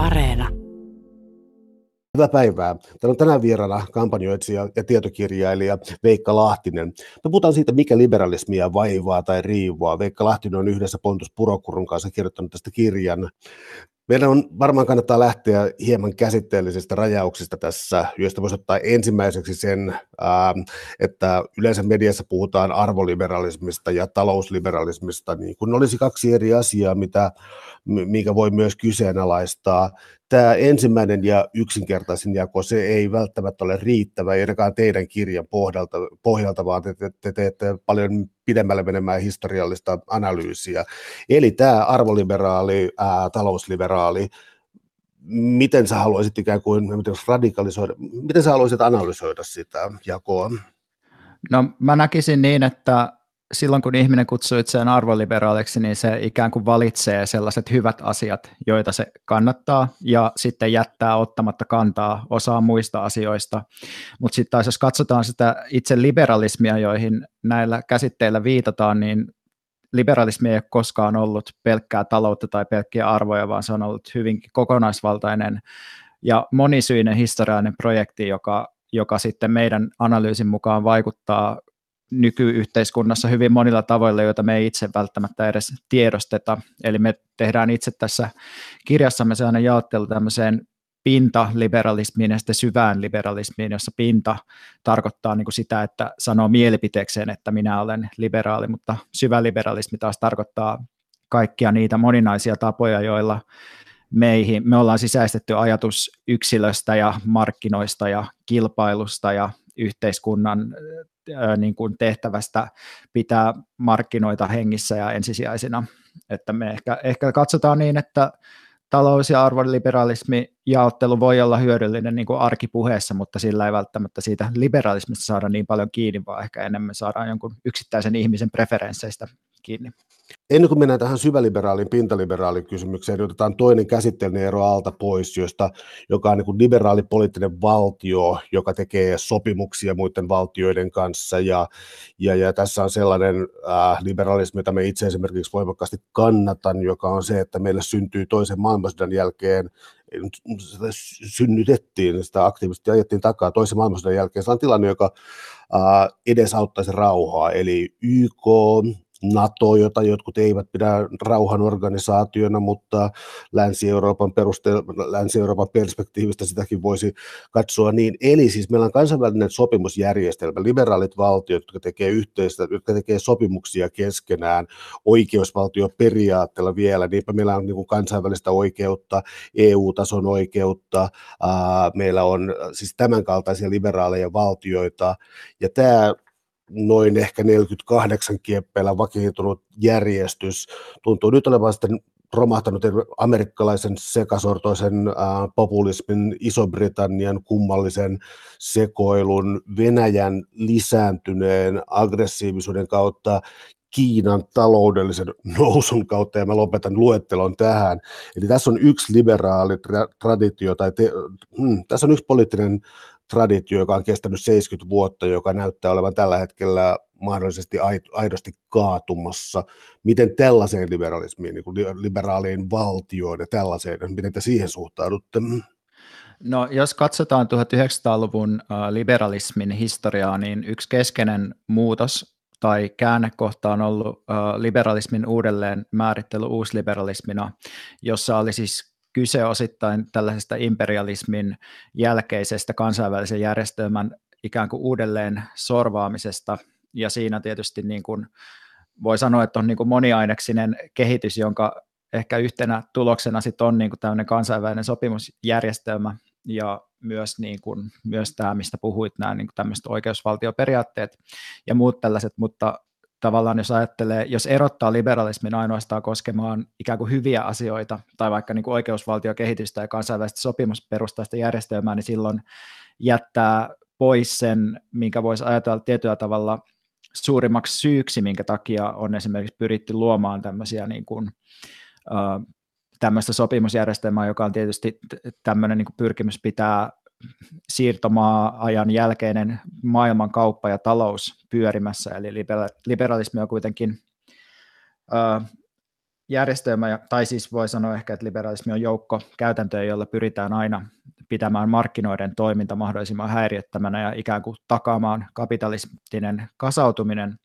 Areena. Hyvää päivää. Täällä on tänään vieraana kampanjoitsija ja tietokirjailija Veikka Lahtinen. Me puhutaan siitä, mikä liberalismia vaivaa tai riivua. Veikka Lahtinen on yhdessä Pontus Purokurun kanssa kirjoittanut tästä kirjan. Meidän on varmaan kannattaa lähteä hieman käsitteellisistä rajauksista tässä, joista voisi ottaa ensimmäiseksi sen, että yleensä mediassa puhutaan arvoliberalismista ja talousliberalismista, niin kun olisi kaksi eri asiaa, mitä, mikä voi myös kyseenalaistaa. Tämä ensimmäinen ja yksinkertaisin jako, se ei välttämättä ole riittävä, ei teidän kirjan pohjalta, pohjalta vaan te, te, te teette paljon pidemmälle menemään historiallista analyysiä. Eli tämä arvoliberaali, ää, talousliberaali, miten sä haluaisit ikään kuin miten radikalisoida, miten sä haluaisit analysoida sitä jakoa? No mä näkisin niin, että silloin kun ihminen kutsuu itseään arvoliberaaliksi, niin se ikään kuin valitsee sellaiset hyvät asiat, joita se kannattaa, ja sitten jättää ottamatta kantaa osaa muista asioista. Mutta sitten taas jos katsotaan sitä itse liberalismia, joihin näillä käsitteillä viitataan, niin liberalismi ei ole koskaan ollut pelkkää taloutta tai pelkkiä arvoja, vaan se on ollut hyvinkin kokonaisvaltainen ja monisyinen historiallinen projekti, joka, joka sitten meidän analyysin mukaan vaikuttaa nykyyhteiskunnassa hyvin monilla tavoilla, joita me ei itse välttämättä edes tiedosteta. Eli me tehdään itse tässä kirjassamme se aina jaottelu tämmöiseen pintaliberalismiin ja sitten syvään liberalismiin, jossa pinta tarkoittaa niin kuin sitä, että sanoo mielipiteekseen, että minä olen liberaali, mutta syvä liberalismi taas tarkoittaa kaikkia niitä moninaisia tapoja, joilla meihin, me ollaan sisäistetty ajatus yksilöstä ja markkinoista ja kilpailusta ja yhteiskunnan niin kuin tehtävästä pitää markkinoita hengissä ja ensisijaisina. Että me ehkä, ehkä katsotaan niin, että talous- ja arvoliberalismi jaottelu voi olla hyödyllinen niin kuin arkipuheessa, mutta sillä ei välttämättä siitä liberalismista saada niin paljon kiinni, vaan ehkä enemmän saadaan jonkun yksittäisen ihmisen preferensseistä kiinni. Ennen kuin mennään tähän syväliberaaliin, pintaliberaalin kysymykseen, niin otetaan toinen käsitteellinen ero alta pois, josta, joka on niin liberaali poliittinen valtio, joka tekee sopimuksia muiden valtioiden kanssa. Ja, ja, ja tässä on sellainen äh, liberalismi, jota me itse esimerkiksi voimakkaasti kannatan, joka on se, että meille syntyy toisen maailmansodan jälkeen synnytettiin, sitä aktiivisesti ajettiin takaa toisen maailmansodan jälkeen. Se on tilanne, joka äh, edesauttaisi rauhaa, eli YK, NATO, jota jotkut eivät pidä rauhan organisaationa, mutta Länsi-Euroopan, peruste- Länsi-Euroopan perspektiivistä sitäkin voisi katsoa niin. Eli siis meillä on kansainvälinen sopimusjärjestelmä, liberaalit valtiot, jotka tekee yhteistä, jotka tekee sopimuksia keskenään oikeusvaltioperiaatteella vielä, niinpä meillä on niin kuin kansainvälistä oikeutta, EU-tason oikeutta, ää, meillä on siis tämänkaltaisia liberaaleja valtioita, ja tämä noin ehkä 48 kieppeillä vakiintunut järjestys tuntuu nyt olevan sitten romahtanut amerikkalaisen sekasortoisen populismin, Iso-Britannian kummallisen sekoilun, Venäjän lisääntyneen aggressiivisuuden kautta, Kiinan taloudellisen nousun kautta, ja mä lopetan luettelon tähän. Eli tässä on yksi liberaali tra- traditio, tai te, hmm, tässä on yksi poliittinen traditio, joka on kestänyt 70 vuotta, joka näyttää olevan tällä hetkellä mahdollisesti aidosti kaatumassa. Miten tällaiseen liberalismiin, niin kuin liberaaliin valtioon ja tällaiseen, miten te siihen suhtaudutte? No, jos katsotaan 1900-luvun liberalismin historiaa, niin yksi keskeinen muutos tai käännekohta on ollut liberalismin uudelleen määrittely uusliberalismina, jossa oli siis kyse osittain tällaisesta imperialismin jälkeisestä kansainvälisen järjestelmän ikään kuin uudelleen sorvaamisesta, ja siinä tietysti niin kuin voi sanoa, että on niin kuin moniaineksinen kehitys, jonka ehkä yhtenä tuloksena sit on niin kuin tämmöinen kansainvälinen sopimusjärjestelmä, ja myös, niin kuin, myös tämä, mistä puhuit, nämä niin kuin tämmöiset oikeusvaltioperiaatteet ja muut tällaiset, mutta tavallaan jos ajattelee, jos erottaa liberalismin ainoastaan koskemaan ikään kuin hyviä asioita tai vaikka niin kuin oikeusvaltiokehitystä ja kansainvälistä sopimusperustaista järjestelmää, niin silloin jättää pois sen, minkä voisi ajatella tietyllä tavalla suurimmaksi syyksi, minkä takia on esimerkiksi pyritty luomaan tämmöisiä niin kuin, tämmöistä sopimusjärjestelmää, joka on tietysti tämmöinen niin kuin pyrkimys pitää siirtomaa-ajan jälkeinen maailman kauppa ja talous pyörimässä, eli liberalismi on kuitenkin järjestelmä, tai siis voi sanoa ehkä, että liberalismi on joukko käytäntöjä, joilla pyritään aina pitämään markkinoiden toiminta mahdollisimman häiriöttömänä ja ikään kuin takaamaan kapitalistinen kasautuminen,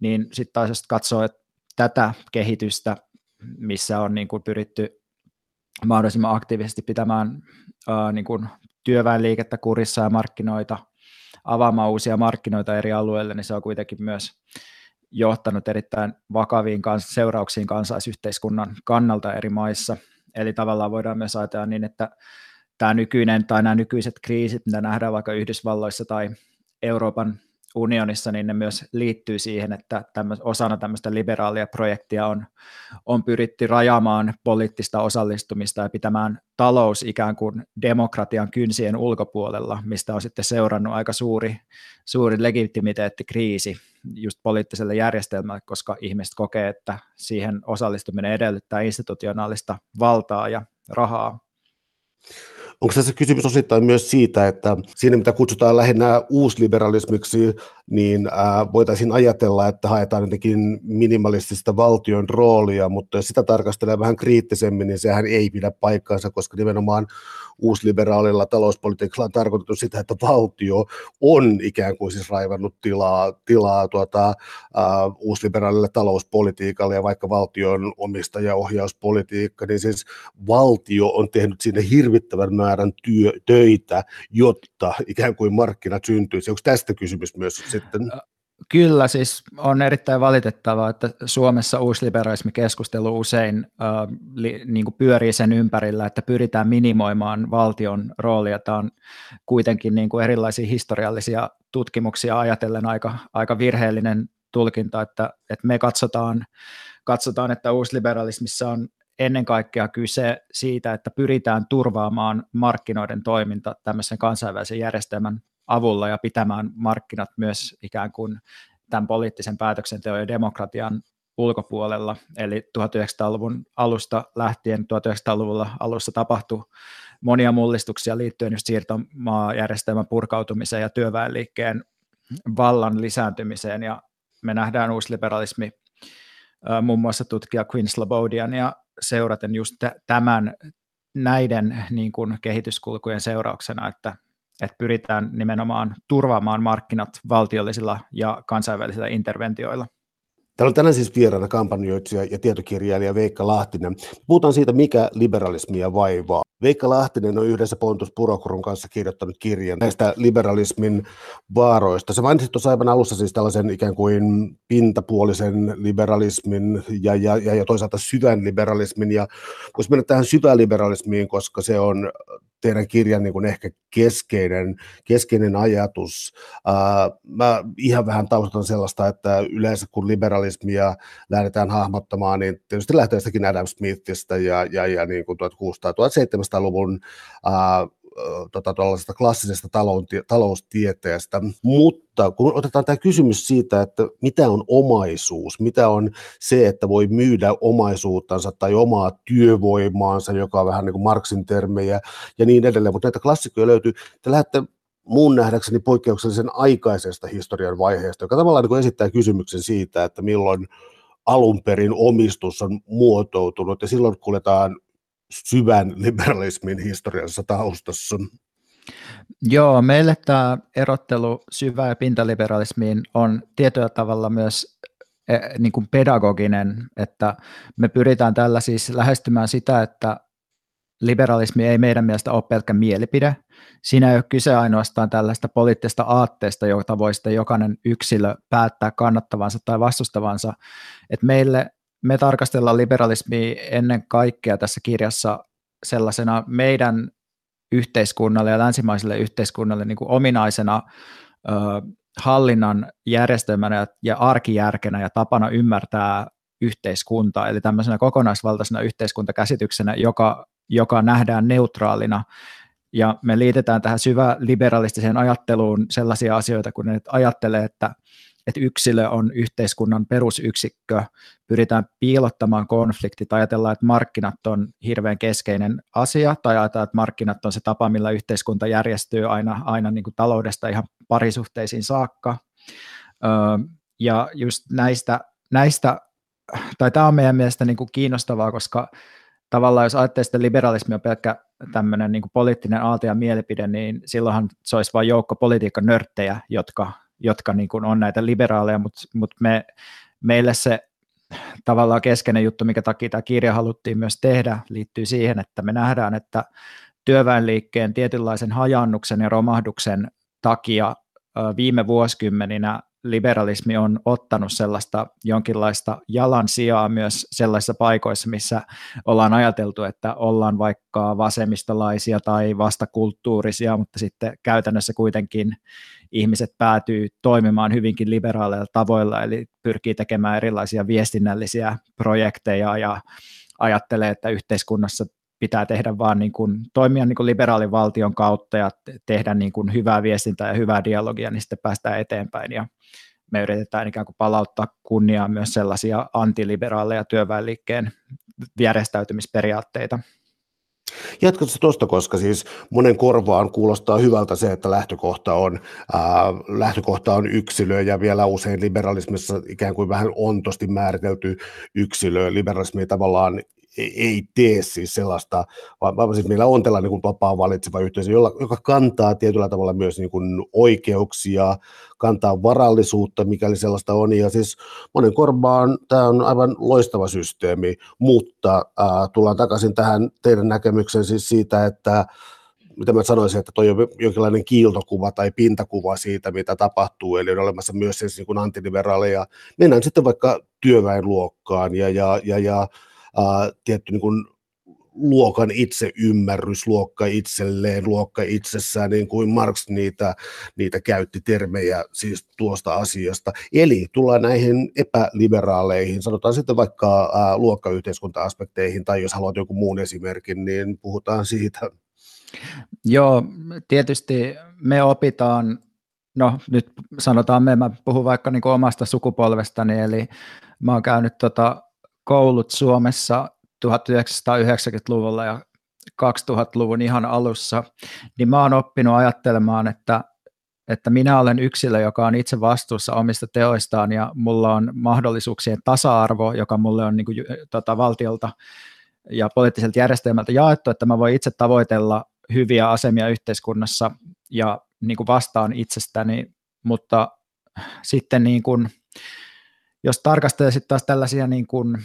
niin sitten taas jos katsoo että tätä kehitystä, missä on niin kuin pyritty mahdollisimman aktiivisesti pitämään ää, niin kuin työväenliikettä kurissa ja markkinoita, avaamaan uusia markkinoita eri alueille, niin se on kuitenkin myös johtanut erittäin vakaviin kans- seurauksiin kansaisyhteiskunnan kannalta eri maissa. Eli tavallaan voidaan myös ajatella niin, että tämä nykyinen tai nämä nykyiset kriisit, mitä nähdään vaikka Yhdysvalloissa tai Euroopan unionissa, niin ne myös liittyy siihen, että tämmöis, osana tämmöistä liberaalia projektia on, on pyritty rajaamaan poliittista osallistumista ja pitämään talous ikään kuin demokratian kynsien ulkopuolella, mistä on sitten seurannut aika suuri, suuri legitimiteettikriisi just poliittiselle järjestelmälle, koska ihmiset kokee, että siihen osallistuminen edellyttää institutionaalista valtaa ja rahaa. Onko tässä kysymys osittain myös siitä, että siinä mitä kutsutaan lähinnä uusliberalismiksi, niin voitaisiin ajatella, että haetaan jotenkin minimalistista valtion roolia, mutta jos sitä tarkastelee vähän kriittisemmin, niin sehän ei pidä paikkaansa, koska nimenomaan uusliberaalilla talouspolitiikalla on tarkoitettu sitä, että valtio on ikään kuin siis raivannut tilaa, tilaa tuota, uh, uusliberaalille talouspolitiikalle ja vaikka valtion omistajaohjauspolitiikka, niin siis valtio on tehnyt sinne hirvittävän määrän työ, töitä, jotta ikään kuin markkinat syntyisi. Onko tästä kysymys myös sitten? Kyllä, siis on erittäin valitettavaa, että Suomessa uusliberalismi keskustelu usein äh, li, niin kuin pyörii sen ympärillä, että pyritään minimoimaan valtion roolia. Tämä on kuitenkin niin kuin erilaisia historiallisia tutkimuksia ajatellen aika, aika virheellinen tulkinta, että, että me katsotaan, katsotaan, että uusliberalismissa on ennen kaikkea kyse siitä, että pyritään turvaamaan markkinoiden toiminta tämmöisen kansainvälisen järjestelmän avulla ja pitämään markkinat myös ikään kuin tämän poliittisen päätöksenteon ja demokratian ulkopuolella. Eli 1900-luvun alusta lähtien, 1900-luvulla alussa tapahtui monia mullistuksia liittyen just siirtomaajärjestelmän purkautumiseen ja työväenliikkeen vallan lisääntymiseen, ja me nähdään uusliberalismi muun muassa tutkija Quinn Slobodian ja seuraten just tämän näiden niin kuin kehityskulkujen seurauksena, että että pyritään nimenomaan turvaamaan markkinat valtiollisilla ja kansainvälisillä interventioilla. Täällä on tänään siis vieraana kampanjoitsija ja tietokirjailija Veikka Lahtinen. Puhutaan siitä, mikä liberalismia vaivaa. Veikka Lahtinen on yhdessä Pontus Purokurun kanssa kirjoittanut kirjan näistä liberalismin vaaroista. Se mainitsit tuossa aivan alussa siis tällaisen ikään kuin pintapuolisen liberalismin ja, ja, ja, ja toisaalta syvän liberalismin. Ja voisi mennä tähän syvään liberalismiin, koska se on teidän kirjan niin kuin ehkä keskeinen, keskeinen ajatus. Mä ihan vähän taustan sellaista, että yleensä kun liberalismia lähdetään hahmottamaan, niin tietysti lähtee sitäkin Adam Smithistä ja, ja, ja niin kuin 1600-1700-luvun uh, tota, klassisesta taloustieteestä, mutta kun otetaan tämä kysymys siitä, että mitä on omaisuus, mitä on se, että voi myydä omaisuuttansa tai omaa työvoimaansa, joka on vähän niin kuin Marxin termejä ja niin edelleen, mutta näitä klassikkoja löytyy, te lähdette mun nähdäkseni poikkeuksellisen aikaisesta historian vaiheesta, joka tavallaan niin esittää kysymyksen siitä, että milloin alun perin omistus on muotoutunut, ja silloin kuljetaan syvän liberalismin historiassa taustassa. Joo, meille tämä erottelu syvä- ja pintaliberalismiin on tietyllä tavalla myös e, niin kuin pedagoginen, että me pyritään tällä siis lähestymään sitä, että liberalismi ei meidän mielestä ole pelkkä mielipide. Siinä ei ole kyse ainoastaan tällaista poliittisesta aatteesta, jota voi sitten jokainen yksilö päättää kannattavansa tai vastustavansa. Et meille me tarkastellaan liberalismia ennen kaikkea tässä kirjassa sellaisena meidän yhteiskunnalle ja länsimaiselle yhteiskunnalle niin kuin ominaisena ö, hallinnan järjestelmänä ja, arkijärkenä ja tapana ymmärtää yhteiskuntaa, eli tämmöisenä kokonaisvaltaisena yhteiskuntakäsityksenä, joka, joka nähdään neutraalina, ja me liitetään tähän syvä liberalistiseen ajatteluun sellaisia asioita, kun ne ajattelee, että että yksilö on yhteiskunnan perusyksikkö, pyritään piilottamaan konfliktit, ajatellaan, että markkinat on hirveän keskeinen asia, tai ajatellaan, että markkinat on se tapa, millä yhteiskunta järjestyy aina, aina niin kuin taloudesta ihan parisuhteisiin saakka. Ja just näistä, näistä tai tämä on meidän mielestä niin kuin kiinnostavaa, koska tavallaan jos ajattelee että liberalismi on pelkkä tämmöinen niin poliittinen aalto ja mielipide, niin silloinhan se olisi vain joukko politiikan nörttejä, jotka, jotka niin kuin on näitä liberaaleja, mutta, mutta me, meille se tavallaan keskeinen juttu, mikä takia tämä kirja haluttiin myös tehdä, liittyy siihen, että me nähdään, että työväenliikkeen tietynlaisen hajannuksen ja romahduksen takia viime vuosikymmeninä liberalismi on ottanut sellaista jonkinlaista jalansijaa myös sellaisissa paikoissa, missä ollaan ajateltu, että ollaan vaikka vasemmistolaisia tai vastakulttuurisia, mutta sitten käytännössä kuitenkin ihmiset päätyy toimimaan hyvinkin liberaaleilla tavoilla, eli pyrkii tekemään erilaisia viestinnällisiä projekteja ja ajattelee, että yhteiskunnassa pitää tehdä vaan niin kuin, toimia niin kuin liberaalin valtion kautta ja tehdä niin kuin hyvää viestintää ja hyvää dialogia, niin sitten päästään eteenpäin. Ja me yritetään ikään kuin palauttaa kunniaa myös sellaisia antiliberaaleja työväenliikkeen järjestäytymisperiaatteita. Jatkatko tuosta, koska siis monen korvaan kuulostaa hyvältä se, että lähtökohta on, ää, lähtökohta on yksilö ja vielä usein liberalismissa ikään kuin vähän ontosti määritelty yksilö. Liberalismi tavallaan ei tee siis sellaista, vaan, vaan siis meillä on tällainen niin vapaa valitseva yhteisö, jolla, joka kantaa tietyllä tavalla myös niin kuin oikeuksia, kantaa varallisuutta, mikäli sellaista on, ja siis monen korvaan tämä on aivan loistava systeemi, mutta äh, tullaan takaisin tähän teidän näkemykseen siis siitä, että mitä mä sanoisin, että toi on jonkinlainen kiiltokuva tai pintakuva siitä, mitä tapahtuu, eli on olemassa myös siis niin kuin antiliberaaleja. Mennään sitten vaikka työväenluokkaan ja, ja, ja, ja ää, tietty niin kuin luokan itseymmärrys, luokka itselleen, luokka itsessään, niin kuin Marx niitä, niitä käytti termejä siis tuosta asiasta. Eli tullaan näihin epäliberaaleihin, sanotaan sitten vaikka ää, luokkayhteiskunta-aspekteihin, tai jos haluat joku muun esimerkin, niin puhutaan siitä. Joo, tietysti me opitaan, no nyt sanotaan me, mä puhun vaikka niin omasta sukupolvestani, eli mä oon käynyt tota koulut Suomessa 1990-luvulla ja 2000-luvun ihan alussa, niin mä oon oppinut ajattelemaan, että, että minä olen yksilö, joka on itse vastuussa omista teoistaan ja mulla on mahdollisuuksien tasa-arvo, joka mulle on niin kuin, tota, valtiolta ja poliittiselta järjestelmältä jaettu, että mä voin itse tavoitella hyviä asemia yhteiskunnassa ja niin kuin vastaan itsestäni, mutta sitten niin kuin, jos tarkastelee sitten taas tällaisia, niin kuin,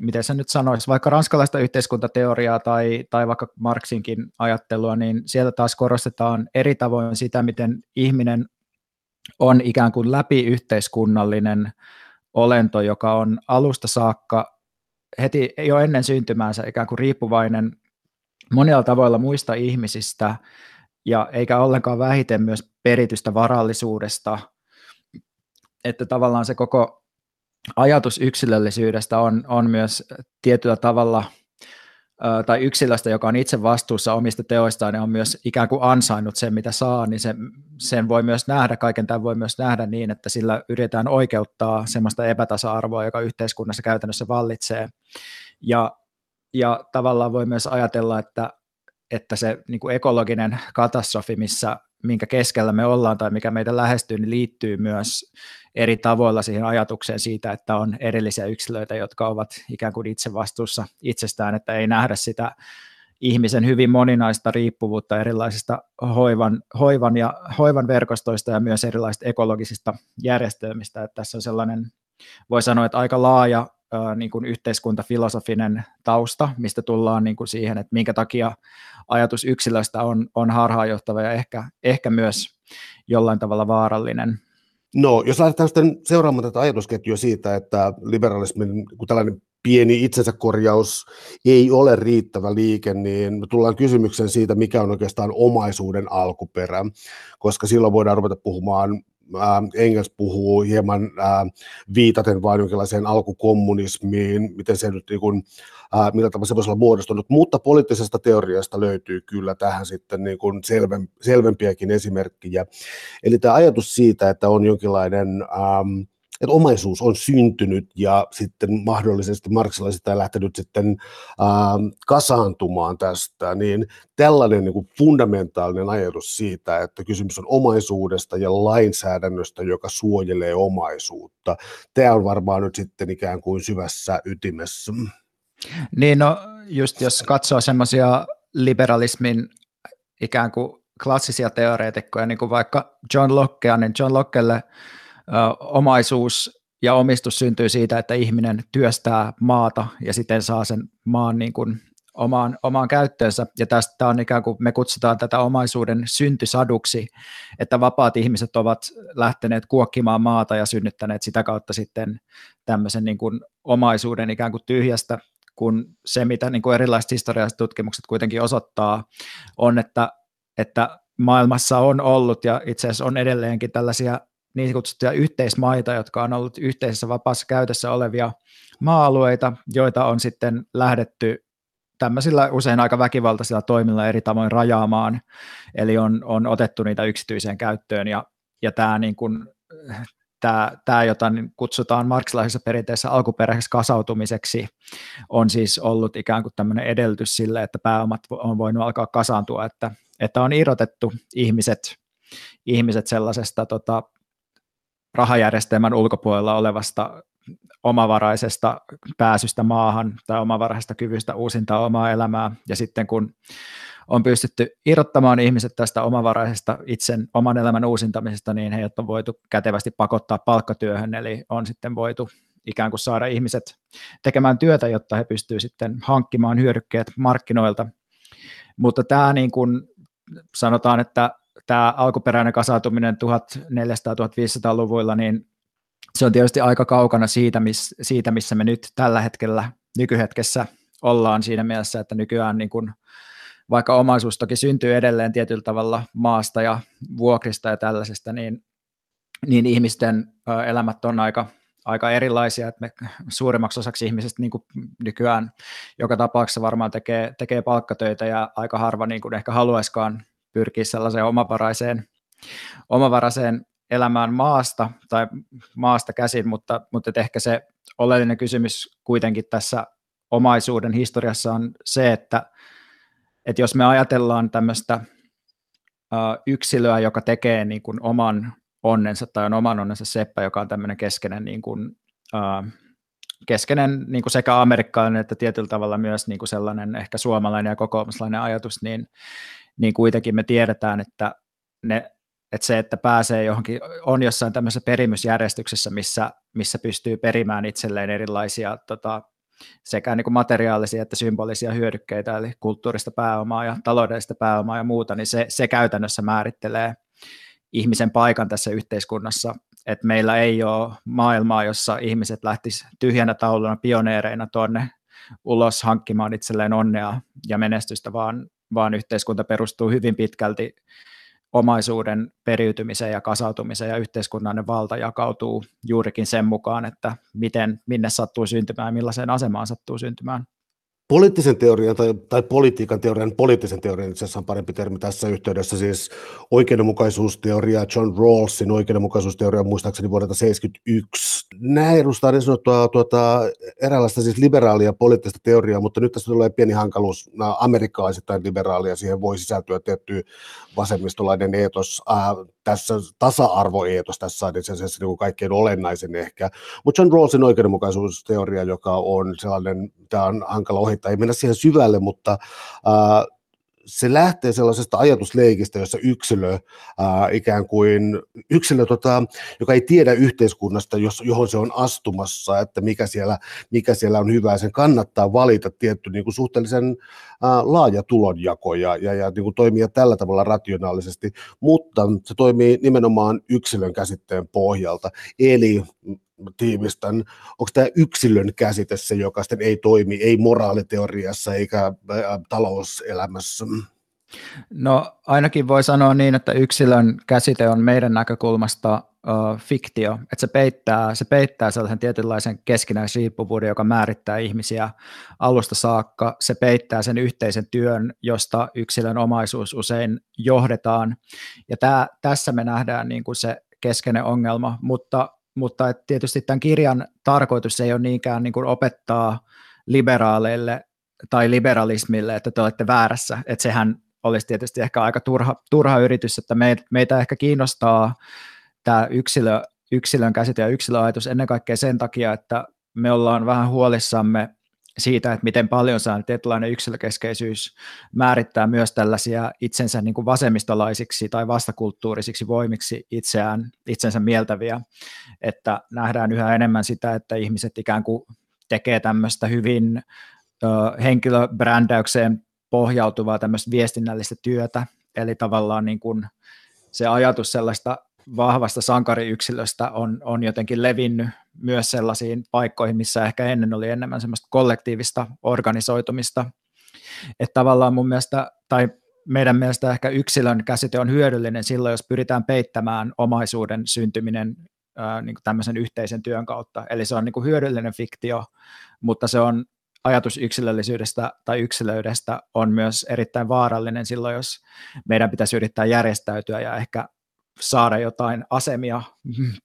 miten se nyt sanoisi, vaikka ranskalaista yhteiskuntateoriaa tai, tai vaikka Marxinkin ajattelua, niin sieltä taas korostetaan eri tavoin sitä, miten ihminen on ikään kuin läpi yhteiskunnallinen olento, joka on alusta saakka heti jo ennen syntymäänsä ikään kuin riippuvainen monilla tavoilla muista ihmisistä, ja eikä ollenkaan vähiten myös peritystä varallisuudesta, että tavallaan se koko ajatus yksilöllisyydestä on, on myös tietyllä tavalla tai yksilöstä, joka on itse vastuussa omista teoistaan ja on myös ikään kuin ansainnut sen, mitä saa, niin sen, sen voi myös nähdä, kaiken tämän voi myös nähdä niin, että sillä yritetään oikeuttaa sellaista epätasa-arvoa, joka yhteiskunnassa käytännössä vallitsee. Ja, ja tavallaan voi myös ajatella, että, että se niin kuin ekologinen katastrofi, missä, minkä keskellä me ollaan tai mikä meitä lähestyy, niin liittyy myös eri tavoilla siihen ajatukseen siitä, että on erillisiä yksilöitä, jotka ovat ikään kuin itse vastuussa itsestään, että ei nähdä sitä ihmisen hyvin moninaista riippuvuutta erilaisista hoivan, hoivan, ja, hoivan verkostoista ja myös erilaisista ekologisista järjestelmistä. Että tässä on sellainen, voi sanoa, että aika laaja niin kuin yhteiskuntafilosofinen tausta, mistä tullaan niin kuin siihen, että minkä takia ajatus yksilöstä on, on harhaanjohtava ja ehkä, ehkä myös jollain tavalla vaarallinen. No, jos lähdetään sitten seuraamaan tätä ajatusketjua siitä, että liberalismin tällainen pieni itsensä korjaus ei ole riittävä liike, niin me tullaan kysymykseen siitä, mikä on oikeastaan omaisuuden alkuperä, koska silloin voidaan ruveta puhumaan Engels puhuu hieman viitaten vain jonkinlaiseen alkukommunismiin, miten se nyt niin kuin, millä tavalla se voisi olla muodostunut, mutta poliittisesta teoriasta löytyy kyllä tähän sitten niin kuin selvem, selvempiäkin esimerkkejä. Eli tämä ajatus siitä, että on jonkinlainen että omaisuus on syntynyt ja sitten mahdollisesti marksilaiset on lähtenyt sitten äh, kasaantumaan tästä, niin tällainen niin kuin fundamentaalinen ajatus siitä, että kysymys on omaisuudesta ja lainsäädännöstä, joka suojelee omaisuutta, tämä on varmaan nyt sitten ikään kuin syvässä ytimessä. Niin no just jos katsoo semmoisia liberalismin ikään kuin klassisia teoreetikkoja, niin kuin vaikka John Lockea, niin John Lockelle omaisuus ja omistus syntyy siitä, että ihminen työstää maata ja sitten saa sen maan niin kuin omaan, omaan käyttöönsä. Ja tästä on ikään kuin, me kutsutaan tätä omaisuuden syntysaduksi, että vapaat ihmiset ovat lähteneet kuokkimaan maata ja synnyttäneet sitä kautta sitten tämmöisen niin kuin omaisuuden ikään kuin tyhjästä kun se, mitä niin kuin erilaiset historialliset tutkimukset kuitenkin osoittaa, on, että, että maailmassa on ollut ja itse asiassa on edelleenkin tällaisia niin kutsuttuja yhteismaita, jotka on ollut yhteisessä vapaassa käytössä olevia maa-alueita, joita on sitten lähdetty tämmöisillä usein aika väkivaltaisilla toimilla eri tavoin rajaamaan, eli on, on otettu niitä yksityiseen käyttöön, ja, ja tämä niin kuin, tämä, tämä jota niin kutsutaan marksilaisessa perinteessä alkuperäiseksi kasautumiseksi, on siis ollut ikään kuin tämmöinen edellytys sille, että pääomat on voinut alkaa kasaantua, että, että on irrotettu ihmiset, ihmiset sellaisesta tota, rahajärjestelmän ulkopuolella olevasta omavaraisesta pääsystä maahan tai omavaraisesta kyvystä uusintaa omaa elämää, ja sitten kun on pystytty irrottamaan ihmiset tästä omavaraisesta itsen oman elämän uusintamisesta, niin heidät on voitu kätevästi pakottaa palkkatyöhön, eli on sitten voitu ikään kuin saada ihmiset tekemään työtä, jotta he pystyvät sitten hankkimaan hyödykkeet markkinoilta. Mutta tämä niin kuin sanotaan, että tämä alkuperäinen kasautuminen 1400-1500-luvuilla, niin se on tietysti aika kaukana siitä, miss, siitä, missä me nyt tällä hetkellä nykyhetkessä ollaan siinä mielessä, että nykyään niin kuin vaikka omaisuus toki syntyy edelleen tietyllä tavalla maasta ja vuokrista ja tällaisesta, niin, niin ihmisten elämät on aika, aika erilaisia, että me suurimmaksi osaksi ihmisistä niin nykyään joka tapauksessa varmaan tekee, tekee palkkatöitä ja aika harva niin kuin ehkä haluaiskaan pyrkiä sellaiseen omavaraiseen, omavaraiseen elämään maasta tai maasta käsin, mutta, mutta ehkä se oleellinen kysymys kuitenkin tässä omaisuuden historiassa on se, että että jos me ajatellaan tämmöistä yksilöä, joka tekee niin kuin oman onnensa tai on oman onnensa seppä, joka on tämmöinen keskeinen, niin kuin, keskeinen niin kuin sekä amerikkalainen että tietyllä tavalla myös niin kuin sellainen ehkä suomalainen ja kokoomuslainen ajatus, niin, niin kuitenkin me tiedetään, että, ne, että se, että pääsee johonkin, on jossain tämmöisessä perimysjärjestyksessä, missä, missä pystyy perimään itselleen erilaisia tota, sekä niin kuin materiaalisia että symbolisia hyödykkeitä, eli kulttuurista pääomaa ja taloudellista pääomaa ja muuta, niin se, se käytännössä määrittelee ihmisen paikan tässä yhteiskunnassa, että meillä ei ole maailmaa, jossa ihmiset lähtisivät tyhjänä tauluna pioneereina tuonne ulos hankkimaan itselleen onnea ja menestystä, vaan, vaan yhteiskunta perustuu hyvin pitkälti omaisuuden periytymiseen ja kasautumiseen ja yhteiskunnallinen valta jakautuu juurikin sen mukaan, että miten, minne sattuu syntymään ja millaiseen asemaan sattuu syntymään poliittisen teorian tai, tai politiikan teorian, poliittisen teorian itse asiassa on parempi termi tässä yhteydessä, siis oikeudenmukaisuusteoria, John Rawlsin oikeudenmukaisuusteoria muistaakseni vuodelta 1971. Nämä edustaa niin tuota, eräänlaista siis liberaalia poliittista teoriaa, mutta nyt tässä tulee pieni hankaluus, nämä amerikkalaisittain liberaalia, siihen voi sisältyä tietty vasemmistolainen eetos, äh, tässä tasa-arvoeetos tässä on itse asiassa niin kaikkein olennaisen ehkä, mutta John Rawlsin oikeudenmukaisuusteoria, joka on sellainen, tämä on hankala ohittaa, ei mennä siihen syvälle, mutta äh, se lähtee sellaisesta ajatusleikistä, jossa yksilö ää, ikään kuin, yksilö, tota, joka ei tiedä yhteiskunnasta, jos, johon se on astumassa, että mikä siellä, mikä siellä on hyvää, sen kannattaa valita tietty niin kuin suhteellisen ää, laaja tulonjako ja, ja, ja niin kuin toimia tällä tavalla rationaalisesti, mutta se toimii nimenomaan yksilön käsitteen pohjalta. Eli tiivistän, onko tämä yksilön käsite se, joka sitten ei toimi, ei moraaliteoriassa eikä talouselämässä? No ainakin voi sanoa niin, että yksilön käsite on meidän näkökulmasta fiktio, että se peittää, se peittää sellaisen tietynlaisen keskinäisriippuvuuden, joka määrittää ihmisiä alusta saakka. Se peittää sen yhteisen työn, josta yksilön omaisuus usein johdetaan. Ja tää, tässä me nähdään niin kuin se keskeinen ongelma, mutta mutta et tietysti tämän kirjan tarkoitus ei ole niinkään niin kuin opettaa liberaaleille tai liberalismille, että te olette väärässä, että sehän olisi tietysti ehkä aika turha, turha yritys, että meitä ehkä kiinnostaa tämä yksilö, yksilön käsite ja yksilöajatus ennen kaikkea sen takia, että me ollaan vähän huolissamme siitä, että miten paljon saa tietynlainen yksilökeskeisyys määrittää myös tällaisia itsensä niin kuin vasemmistolaisiksi tai vastakulttuurisiksi voimiksi itseään, itsensä mieltäviä, että nähdään yhä enemmän sitä, että ihmiset ikään kuin tekee tämmöistä hyvin ö, henkilöbrändäykseen pohjautuvaa tämmöistä viestinnällistä työtä, eli tavallaan niin kuin se ajatus sellaista vahvasta sankariyksilöstä on, on jotenkin levinnyt myös sellaisiin paikkoihin, missä ehkä ennen oli enemmän semmoista kollektiivista organisoitumista. Että tavallaan mun mielestä, tai meidän mielestä ehkä yksilön käsite on hyödyllinen silloin, jos pyritään peittämään omaisuuden syntyminen ää, niin kuin tämmöisen yhteisen työn kautta. Eli se on niin kuin hyödyllinen fiktio, mutta se on ajatus yksilöllisyydestä tai yksilöydestä on myös erittäin vaarallinen silloin, jos meidän pitäisi yrittää järjestäytyä ja ehkä saada jotain asemia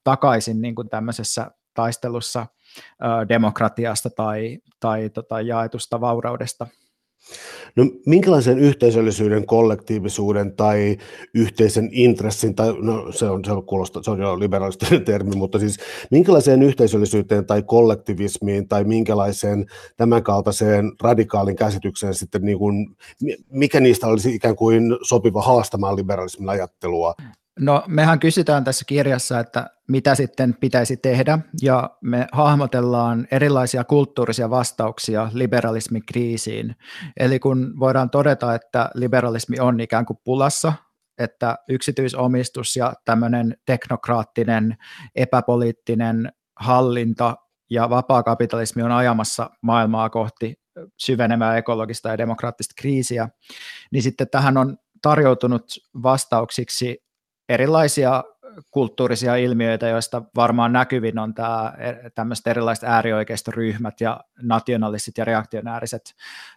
takaisin niin kuin tämmöisessä taistelussa demokratiasta tai, tai tota, jaetusta vauraudesta. No minkälaisen yhteisöllisyyden, kollektiivisuuden tai yhteisen intressin, tai no se on, se on, kuulosta, se on jo liberalistinen termi, mutta siis minkälaiseen yhteisöllisyyteen tai kollektivismiin tai minkälaiseen tämänkaltaiseen radikaalin käsitykseen sitten, niin kuin, mikä niistä olisi ikään kuin sopiva haastamaan liberalismin ajattelua? No mehän kysytään tässä kirjassa, että mitä sitten pitäisi tehdä, ja me hahmotellaan erilaisia kulttuurisia vastauksia liberalismin kriisiin. Eli kun voidaan todeta, että liberalismi on ikään kuin pulassa, että yksityisomistus ja tämmöinen teknokraattinen, epäpoliittinen hallinta ja vapaakapitalismi on ajamassa maailmaa kohti syvenemää ekologista ja demokraattista kriisiä, niin sitten tähän on tarjoutunut vastauksiksi erilaisia kulttuurisia ilmiöitä, joista varmaan näkyvin on tämä, e, tämmöiset erilaiset äärioikeistoryhmät ja nationalistit ja reaktionääriset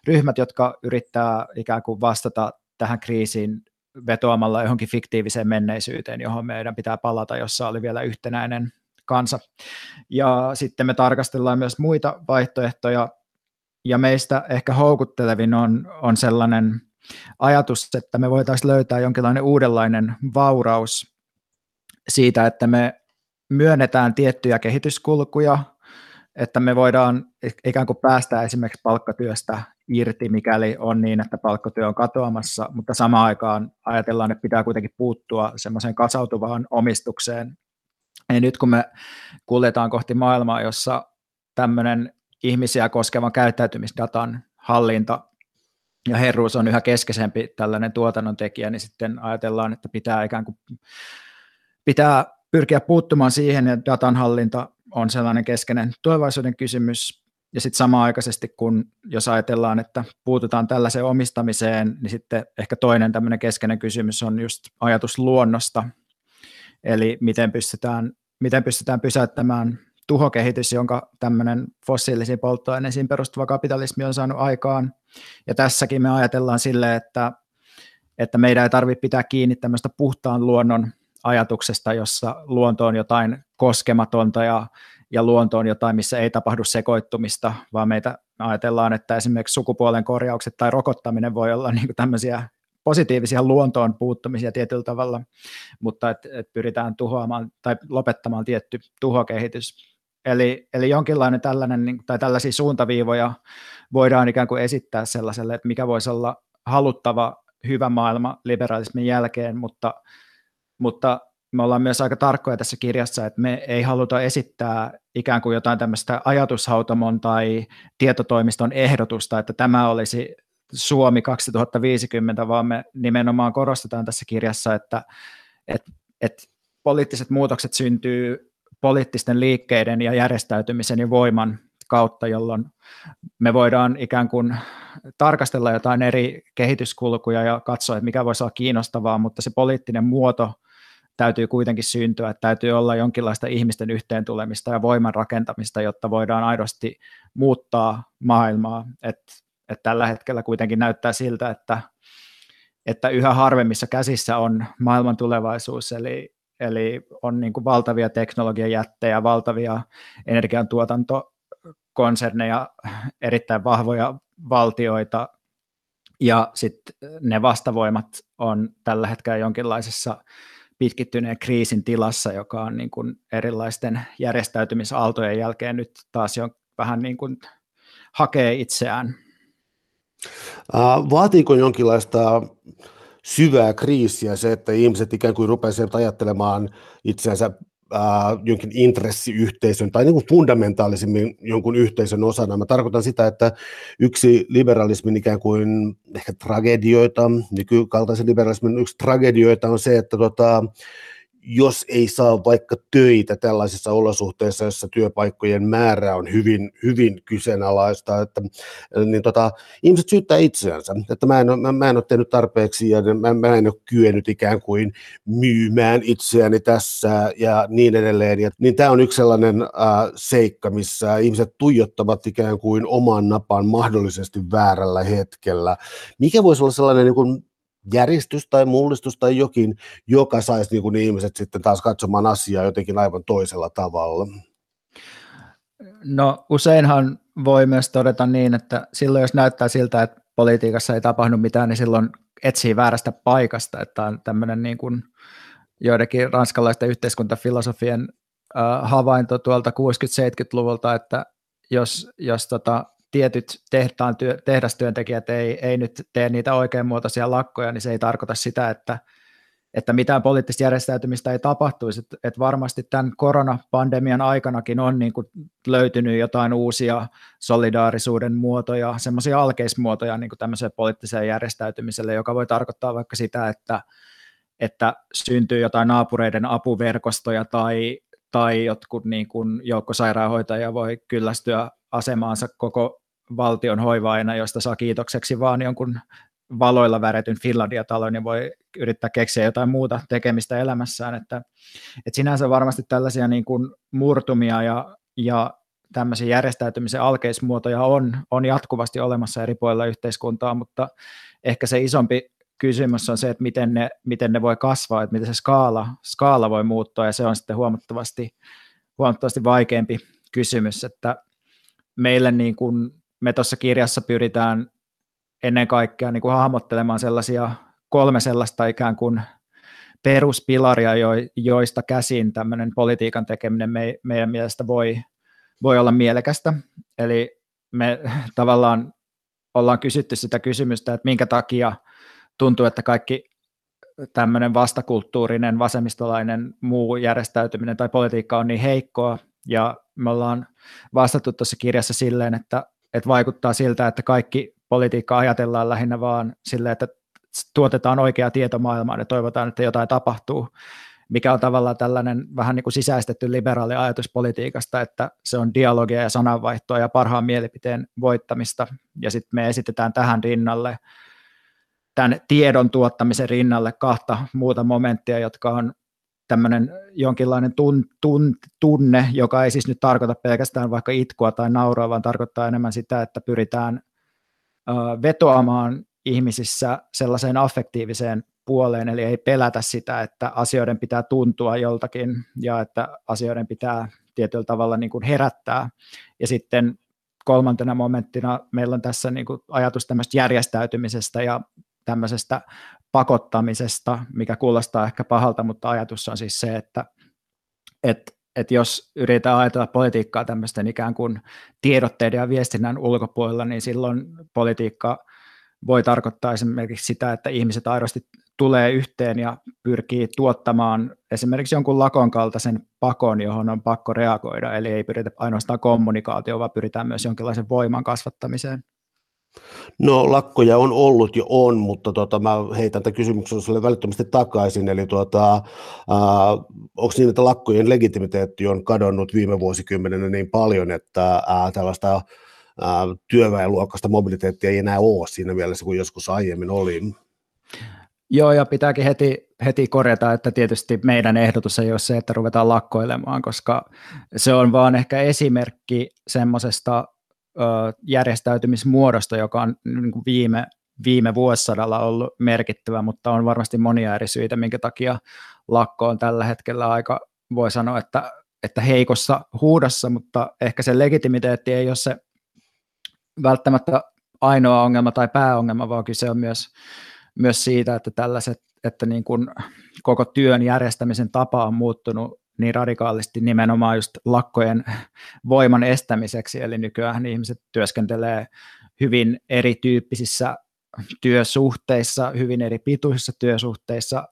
ryhmät, jotka yrittää ikään kuin vastata tähän kriisiin vetoamalla johonkin fiktiiviseen menneisyyteen, johon meidän pitää palata, jossa oli vielä yhtenäinen kansa. Ja sitten me tarkastellaan myös muita vaihtoehtoja, ja meistä ehkä houkuttelevin on, on sellainen ajatus, että me voitaisiin löytää jonkinlainen uudenlainen vauraus siitä, että me myönnetään tiettyjä kehityskulkuja, että me voidaan ikään kuin päästä esimerkiksi palkkatyöstä irti, mikäli on niin, että palkkatyö on katoamassa, mutta samaan aikaan ajatellaan, että pitää kuitenkin puuttua semmoiseen kasautuvaan omistukseen. Ja nyt kun me kuljetaan kohti maailmaa, jossa tämmöinen ihmisiä koskevan käyttäytymisdatan hallinta ja herruus on yhä keskeisempi tällainen tuotannon tekijä, niin sitten ajatellaan, että pitää ikään kuin pitää pyrkiä puuttumaan siihen, että datanhallinta on sellainen keskeinen tulevaisuuden kysymys, ja sitten samaaikaisesti, kun jos ajatellaan, että puututaan tällaiseen omistamiseen, niin sitten ehkä toinen tämmöinen keskeinen kysymys on just ajatus luonnosta, eli miten pystytään, miten pystytään pysäyttämään tuhokehitys, jonka tämmöinen fossiilisiin polttoaineisiin perustuva kapitalismi on saanut aikaan. Ja tässäkin me ajatellaan sille, että, että meidän ei tarvitse pitää kiinni tämmöistä puhtaan luonnon ajatuksesta, jossa luonto on jotain koskematonta ja, ja luonto on jotain, missä ei tapahdu sekoittumista, vaan meitä ajatellaan, että esimerkiksi sukupuolen korjaukset tai rokottaminen voi olla niin tämmöisiä positiivisia luontoon puuttumisia tietyllä tavalla, mutta et, et pyritään tuhoamaan tai lopettamaan tietty tuhokehitys. Eli, eli jonkinlainen tällainen, niin, tai tällaisia suuntaviivoja voidaan ikään kuin esittää sellaiselle, että mikä voisi olla haluttava hyvä maailma liberalismin jälkeen, mutta, mutta me ollaan myös aika tarkkoja tässä kirjassa, että me ei haluta esittää ikään kuin jotain tämmöistä ajatushautomon tai tietotoimiston ehdotusta, että tämä olisi Suomi 2050, vaan me nimenomaan korostetaan tässä kirjassa, että, että, että poliittiset muutokset syntyy poliittisten liikkeiden ja järjestäytymisen ja voiman kautta, jolloin me voidaan ikään kuin tarkastella jotain eri kehityskulkuja ja katsoa, että mikä voisi olla kiinnostavaa, mutta se poliittinen muoto täytyy kuitenkin syntyä, että täytyy olla jonkinlaista ihmisten yhteentulemista ja voiman rakentamista, jotta voidaan aidosti muuttaa maailmaa. Et, et tällä hetkellä kuitenkin näyttää siltä, että, että yhä harvemmissa käsissä on maailman tulevaisuus, eli eli on niin kuin valtavia teknologiajättejä, valtavia energiantuotantokonserneja, erittäin vahvoja valtioita, ja sitten ne vastavoimat on tällä hetkellä jonkinlaisessa pitkittyneen kriisin tilassa, joka on niin kuin erilaisten järjestäytymisaaltojen jälkeen nyt taas jo vähän niin kuin hakee itseään. Vaatiiko jonkinlaista syvää kriisiä se, että ihmiset ikään kuin rupeaisivat ajattelemaan itseänsä äh, jonkin intressiyhteisön tai niin kuin fundamentaalisimmin jonkun yhteisön osana. Mä tarkoitan sitä, että yksi liberalismin ikään kuin ehkä tragedioita, nykykaltaisen liberalismin yksi tragedioita on se, että tota, jos ei saa vaikka töitä tällaisissa olosuhteissa, jossa työpaikkojen määrä on hyvin, hyvin kyseenalaista, että, niin tota, ihmiset syyttää itseänsä, että mä en, mä, mä en ole tehnyt tarpeeksi ja mä, mä en ole kyennyt ikään kuin myymään itseäni tässä ja niin edelleen. Ja, niin tämä on yksi sellainen äh, seikka, missä ihmiset tuijottavat ikään kuin oman napan mahdollisesti väärällä hetkellä. Mikä voisi olla sellainen niin kuin järjestys tai mullistus tai jokin, joka saisi niin kuin ihmiset sitten taas katsomaan asiaa jotenkin aivan toisella tavalla? No useinhan voi myös todeta niin, että silloin jos näyttää siltä, että politiikassa ei tapahdu mitään, niin silloin etsii väärästä paikasta, että on tämmöinen niin kuin joidenkin ranskalaisten yhteiskuntafilosofien äh, havainto tuolta 60-70-luvulta, että jos, jos tota, tietyt tehtaan työ, tehdastyöntekijät ei, ei nyt tee niitä oikeanmuotoisia lakkoja, niin se ei tarkoita sitä, että, että mitään poliittista järjestäytymistä ei tapahtuisi. Et, et varmasti tämän koronapandemian aikanakin on niin kuin löytynyt jotain uusia solidaarisuuden muotoja, semmoisia alkeismuotoja niin kuin tämmöiseen poliittiseen järjestäytymiselle, joka voi tarkoittaa vaikka sitä, että, että syntyy jotain naapureiden apuverkostoja tai, tai jotkut niin kuin joukkosairaanhoitajia voi kyllästyä asemaansa koko valtion hoivaajana, josta saa kiitokseksi vaan jonkun valoilla väretyn Finlandia-talon ja voi yrittää keksiä jotain muuta tekemistä elämässään. Että, että sinänsä varmasti tällaisia niin kuin murtumia ja, ja tämmöisiä järjestäytymisen alkeismuotoja on, on jatkuvasti olemassa eri puolilla yhteiskuntaa, mutta ehkä se isompi kysymys on se, että miten ne, miten ne voi kasvaa, että miten se skaala, skaala voi muuttua, ja se on sitten huomattavasti, huomattavasti vaikeampi kysymys, että meille niin kuin me tuossa kirjassa pyritään ennen kaikkea niin kuin hahmottelemaan sellaisia kolme sellaista ikään kuin peruspilaria, joista käsin tämmöinen politiikan tekeminen me, meidän mielestä voi, voi olla mielekästä. Eli me tavallaan ollaan kysytty sitä kysymystä, että minkä takia tuntuu, että kaikki tämmöinen vastakulttuurinen, vasemmistolainen muu järjestäytyminen tai politiikka on niin heikkoa, ja me ollaan vastattu tuossa kirjassa silleen, että, että vaikuttaa siltä, että kaikki politiikka ajatellaan lähinnä vaan silleen, että tuotetaan oikea tieto maailmaan ja toivotaan, että jotain tapahtuu, mikä on tavallaan tällainen vähän niin kuin sisäistetty liberaali ajatus politiikasta, että se on dialogia ja sananvaihtoa ja parhaan mielipiteen voittamista, ja sitten me esitetään tähän rinnalle, tämän tiedon tuottamisen rinnalle kahta muuta momenttia, jotka on tämmöinen jonkinlainen tun, tun, tunne, joka ei siis nyt tarkoita pelkästään vaikka itkua tai nauroa, vaan tarkoittaa enemmän sitä, että pyritään ö, vetoamaan ihmisissä sellaiseen affektiiviseen puoleen, eli ei pelätä sitä, että asioiden pitää tuntua joltakin ja että asioiden pitää tietyllä tavalla niin kuin herättää. Ja sitten kolmantena momenttina meillä on tässä niin kuin ajatus tämmöistä järjestäytymisestä ja tämmöisestä pakottamisesta, mikä kuulostaa ehkä pahalta, mutta ajatus on siis se, että, että, että jos yritetään ajatella politiikkaa tämmöisten ikään kuin tiedotteiden ja viestinnän ulkopuolella, niin silloin politiikka voi tarkoittaa esimerkiksi sitä, että ihmiset aidosti tulee yhteen ja pyrkii tuottamaan esimerkiksi jonkun lakon kaltaisen pakon, johon on pakko reagoida, eli ei pyritä ainoastaan kommunikaatioon, vaan pyritään myös jonkinlaisen voiman kasvattamiseen. No lakkoja on ollut jo on, mutta tota, mä heitän tämän kysymyksen sinulle välittömästi takaisin, eli tuota, äh, onko niin, että lakkojen legitimiteetti on kadonnut viime vuosikymmenenä niin paljon, että äh, tällaista äh, työväenluokkaista mobiliteettia ei enää ole siinä mielessä kuin joskus aiemmin oli? Joo, ja pitääkin heti, heti korjata, että tietysti meidän ehdotus ei ole se, että ruvetaan lakkoilemaan, koska se on vaan ehkä esimerkki semmoisesta järjestäytymismuodosta, joka on niin kuin viime, viime vuosisadalla ollut merkittävä, mutta on varmasti monia eri syitä, minkä takia lakko on tällä hetkellä aika, voi sanoa, että, että heikossa huudossa, mutta ehkä se legitimiteetti ei ole se välttämättä ainoa ongelma tai pääongelma, vaan kyse on myös, myös siitä, että tällaiset, että niin kuin koko työn järjestämisen tapa on muuttunut niin radikaalisti nimenomaan just lakkojen voiman estämiseksi, eli nykyään ihmiset työskentelee hyvin erityyppisissä työsuhteissa, hyvin eri pituisissa työsuhteissa,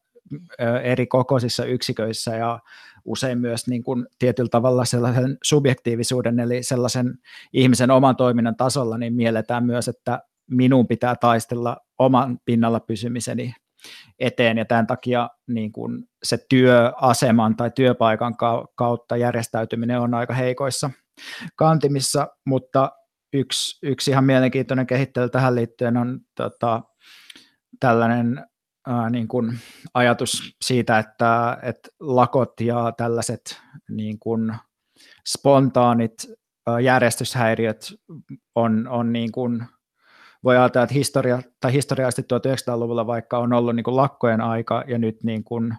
eri kokoisissa yksiköissä ja usein myös niin kuin tietyllä tavalla sellaisen subjektiivisuuden, eli sellaisen ihmisen oman toiminnan tasolla, niin mielletään myös, että minun pitää taistella oman pinnalla pysymiseni eteen, ja tämän takia niin kuin se työaseman tai työpaikan kautta järjestäytyminen on aika heikoissa kantimissa, mutta yksi, yksi ihan mielenkiintoinen kehittely tähän liittyen on tota, tällainen ää, niin kuin ajatus siitä, että, että lakot ja tällaiset niin kuin spontaanit järjestyshäiriöt on, on niin kuin, voi ajatella, että historia, tai historiallisesti 1900-luvulla vaikka on ollut niin kuin lakkojen aika ja nyt niin kuin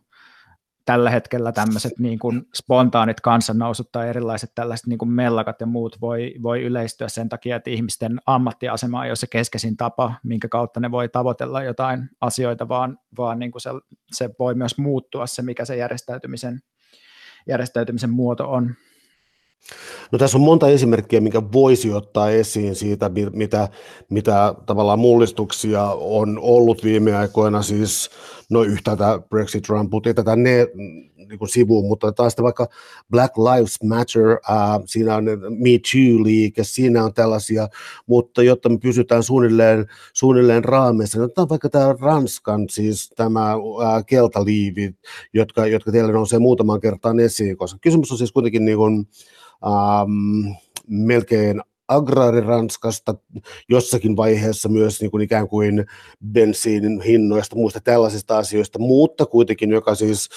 tällä hetkellä tämmöiset niin kuin spontaanit kansannousut tai erilaiset tällaiset niin kuin mellakat ja muut voi, voi yleistyä sen takia, että ihmisten ammattiasema ei ole se keskeisin tapa, minkä kautta ne voi tavoitella jotain asioita, vaan, vaan niin kuin se, se voi myös muuttua se, mikä se järjestäytymisen, järjestäytymisen muoto on. No tässä on monta esimerkkiä, mikä voisi ottaa esiin siitä, mitä, mitä tavallaan mullistuksia on ollut viime aikoina, siis no yhtäältä Brexit Trump, mutta tätä ne niin kuin sivuun, mutta taas vaikka Black Lives Matter, äh, siinä on Me Too-liike, siinä on tällaisia, mutta jotta me pysytään suunnilleen, suunnilleen raameissa, niin otetaan vaikka tämä Ranskan, siis tämä äh, keltaliivi, jotka, jotka teillä nousee muutaman kertaan esiin, koska kysymys on siis kuitenkin niin kuin, ähm, melkein agraariranskasta, jossakin vaiheessa myös niin kuin ikään kuin bensiinin hinnoista, muista tällaisista asioista, mutta kuitenkin, joka siis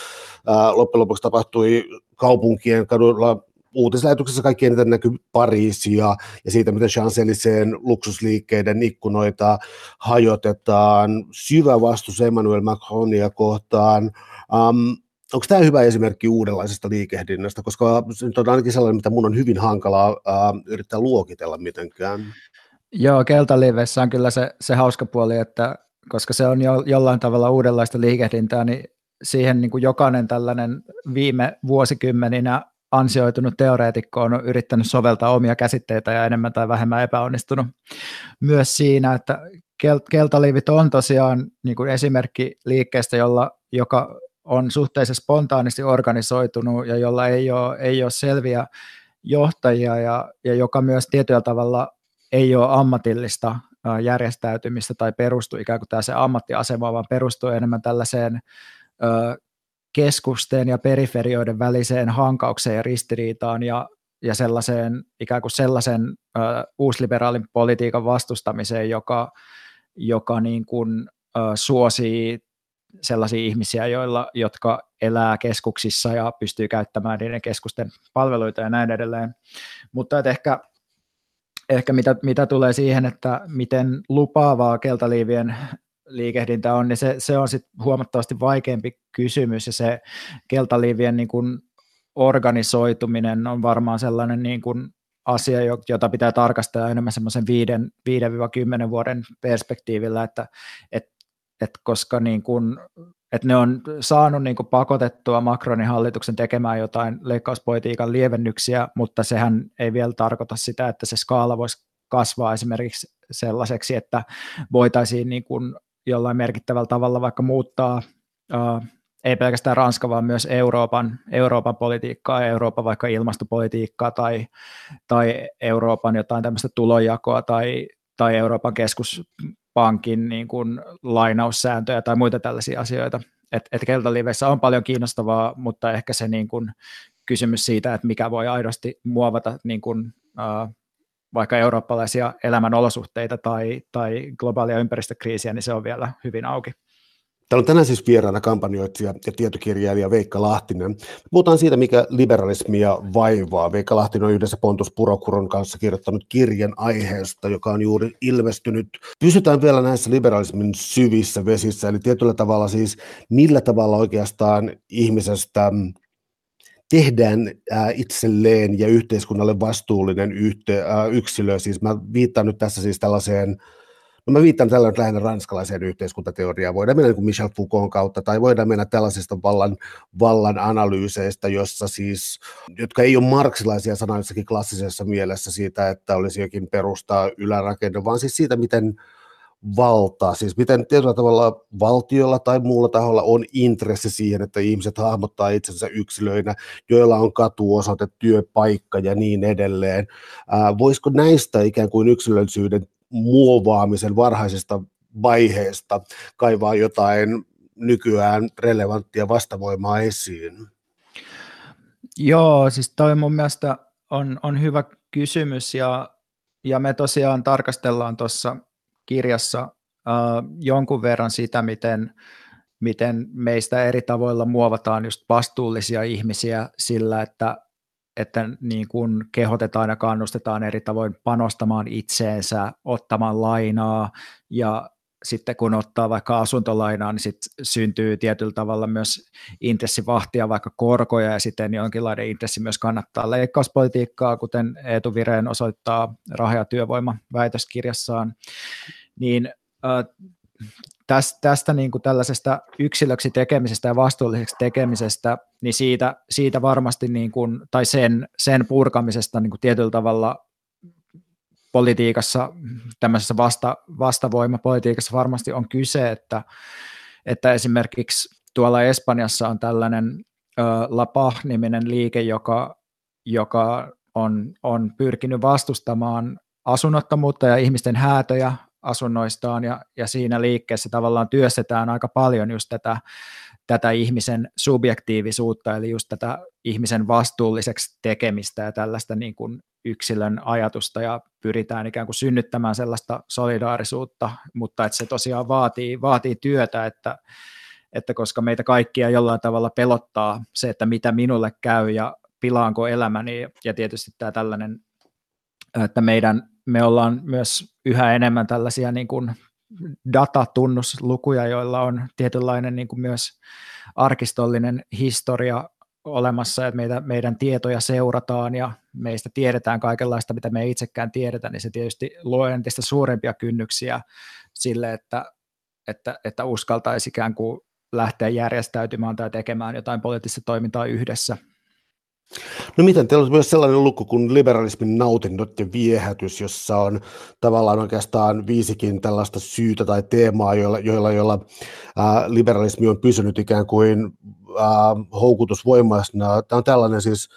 ää, loppujen lopuksi tapahtui kaupunkien kadulla uutislähetyksessä kaikki eniten näkyy Pariisia ja siitä, miten Champs-Élysées luksusliikkeiden ikkunoita hajotetaan, syvä vastus Emmanuel Macronia kohtaan, um, onko tämä hyvä esimerkki uudenlaisesta liikehdinnästä, koska se nyt on ainakin sellainen, mitä mun on hyvin hankalaa ää, yrittää luokitella mitenkään. Joo, keltaliveissä on kyllä se, se hauska puoli, että koska se on jo, jollain tavalla uudenlaista liikehdintää, niin siihen niin kuin jokainen tällainen viime vuosikymmeninä ansioitunut teoreetikko on yrittänyt soveltaa omia käsitteitä ja enemmän tai vähemmän epäonnistunut myös siinä, että keltaliivit on tosiaan niin kuin esimerkki liikkeestä, jolla, joka on suhteellisen spontaanisti organisoitunut ja jolla ei ole, ei ole selviä johtajia ja, ja joka myös tietyllä tavalla ei ole ammatillista järjestäytymistä tai perustu ikään kuin se ammattiasema, vaan perustuu enemmän tällaiseen keskusten ja periferioiden väliseen hankaukseen ja ristiriitaan ja, ja sellaiseen ikään kuin sellaisen ö, uusliberaalin politiikan vastustamiseen, joka, joka niin kuin, ö, suosii sellaisia ihmisiä, joilla, jotka elää keskuksissa ja pystyy käyttämään niiden keskusten palveluita ja näin edelleen. Mutta ehkä, ehkä mitä, mitä tulee siihen, että miten lupaavaa keltaliivien liikehdintä on, niin se, se on sit huomattavasti vaikeampi kysymys ja se keltaliivien niin kuin organisoituminen on varmaan sellainen niin kuin asia, jota pitää tarkastella enemmän semmoisen 5-10 vuoden perspektiivillä, että, että et koska niin kun, et ne on saanut niin pakotettua Macronin hallituksen tekemään jotain leikkauspolitiikan lievennyksiä, mutta sehän ei vielä tarkoita sitä, että se skaala voisi kasvaa esimerkiksi sellaiseksi, että voitaisiin niin kuin jollain merkittävällä tavalla vaikka muuttaa uh, ei pelkästään Ranska, vaan myös Euroopan, Euroopan politiikkaa, Euroopan vaikka ilmastopolitiikkaa tai, tai Euroopan jotain tämmöistä tulonjakoa tai, tai Euroopan keskus, pankin niin kuin lainaussääntöjä tai muita tällaisia asioita. Et, et on paljon kiinnostavaa, mutta ehkä se niin kuin kysymys siitä, että mikä voi aidosti muovata niin kuin, uh, vaikka eurooppalaisia elämän olosuhteita tai, tai globaalia ympäristökriisiä, niin se on vielä hyvin auki. Täällä on tänään siis vieraana kampanjoitsija ja tietokirjailija Veikka Lahtinen. Puhutaan siitä, mikä liberalismia vaivaa. Veikka Lahtinen on yhdessä Pontus Purokuron kanssa kirjoittanut kirjan aiheesta, joka on juuri ilmestynyt. Pysytään vielä näissä liberalismin syvissä vesissä, eli tietyllä tavalla siis millä tavalla oikeastaan ihmisestä tehdään itselleen ja yhteiskunnalle vastuullinen yksilö. Siis mä viittaan nyt tässä siis tällaiseen No mä viittaan tällä lähinnä ranskalaiseen yhteiskuntateoriaan. Voidaan mennä niin Michel Foucault kautta tai voidaan mennä tällaisista vallan, vallan analyyseistä, jossa siis, jotka ei ole marksilaisia sanoissakin klassisessa mielessä siitä, että olisi jokin perustaa ylärakenne, vaan siis siitä, miten valtaa, siis miten tietyllä tavalla valtiolla tai muulla taholla on intressi siihen, että ihmiset hahmottaa itsensä yksilöinä, joilla on katuosoite, työpaikka ja niin edelleen. Ää, voisiko näistä ikään kuin yksilöllisyyden muovaamisen varhaisesta vaiheesta kaivaa jotain nykyään relevanttia vastavoimaa esiin? Joo, siis toi mun mielestä on, on hyvä kysymys ja, ja me tosiaan tarkastellaan tuossa kirjassa äh, jonkun verran sitä, miten, miten meistä eri tavoilla muovataan just vastuullisia ihmisiä sillä, että että niin kuin kehotetaan ja kannustetaan eri tavoin panostamaan itseensä, ottamaan lainaa ja sitten kun ottaa vaikka asuntolainaa, niin sitten syntyy tietyllä tavalla myös intressi vahtia vaikka korkoja ja sitten jonkinlainen intressi myös kannattaa leikkauspolitiikkaa, kuten Eetu Vireen osoittaa raha- ja työvoima väitöskirjassaan, niin äh, tästä, tästä niin kuin tällaisesta yksilöksi tekemisestä ja vastuulliseksi tekemisestä, niin siitä, siitä varmasti, niin kuin, tai sen, sen purkamisesta niin kuin tietyllä tavalla politiikassa, tämmöisessä vasta, vastavoimapolitiikassa varmasti on kyse, että, että esimerkiksi tuolla Espanjassa on tällainen ö, La Paz-niminen liike, joka, joka on, on pyrkinyt vastustamaan asunnottomuutta ja ihmisten häätöjä asunnoistaan ja, ja siinä liikkeessä tavallaan työstetään aika paljon just tätä, tätä ihmisen subjektiivisuutta, eli just tätä ihmisen vastuulliseksi tekemistä ja tällaista niin kuin yksilön ajatusta ja pyritään ikään kuin synnyttämään sellaista solidaarisuutta, mutta että se tosiaan vaatii, vaatii työtä, että, että koska meitä kaikkia jollain tavalla pelottaa se, että mitä minulle käy ja pilaanko elämäni ja tietysti tämä tällainen, että meidän me ollaan myös yhä enemmän tällaisia niin kuin datatunnuslukua, joilla on tietynlainen niin kuin myös arkistollinen historia olemassa, että meitä, meidän tietoja seurataan ja meistä tiedetään kaikenlaista, mitä me ei itsekään tiedetä, niin se tietysti luo entistä suurempia kynnyksiä sille, että, että, että uskaltaisi ikään kuin lähteä järjestäytymään tai tekemään jotain poliittista toimintaa yhdessä. No miten, teillä on myös sellainen luku kuin liberalismin nautinnot ja viehätys, jossa on tavallaan oikeastaan viisikin tällaista syytä tai teemaa, joilla, joilla, joilla ää, liberalismi on pysynyt ikään kuin ää, houkutusvoimaisena. Tämä on tällainen siis,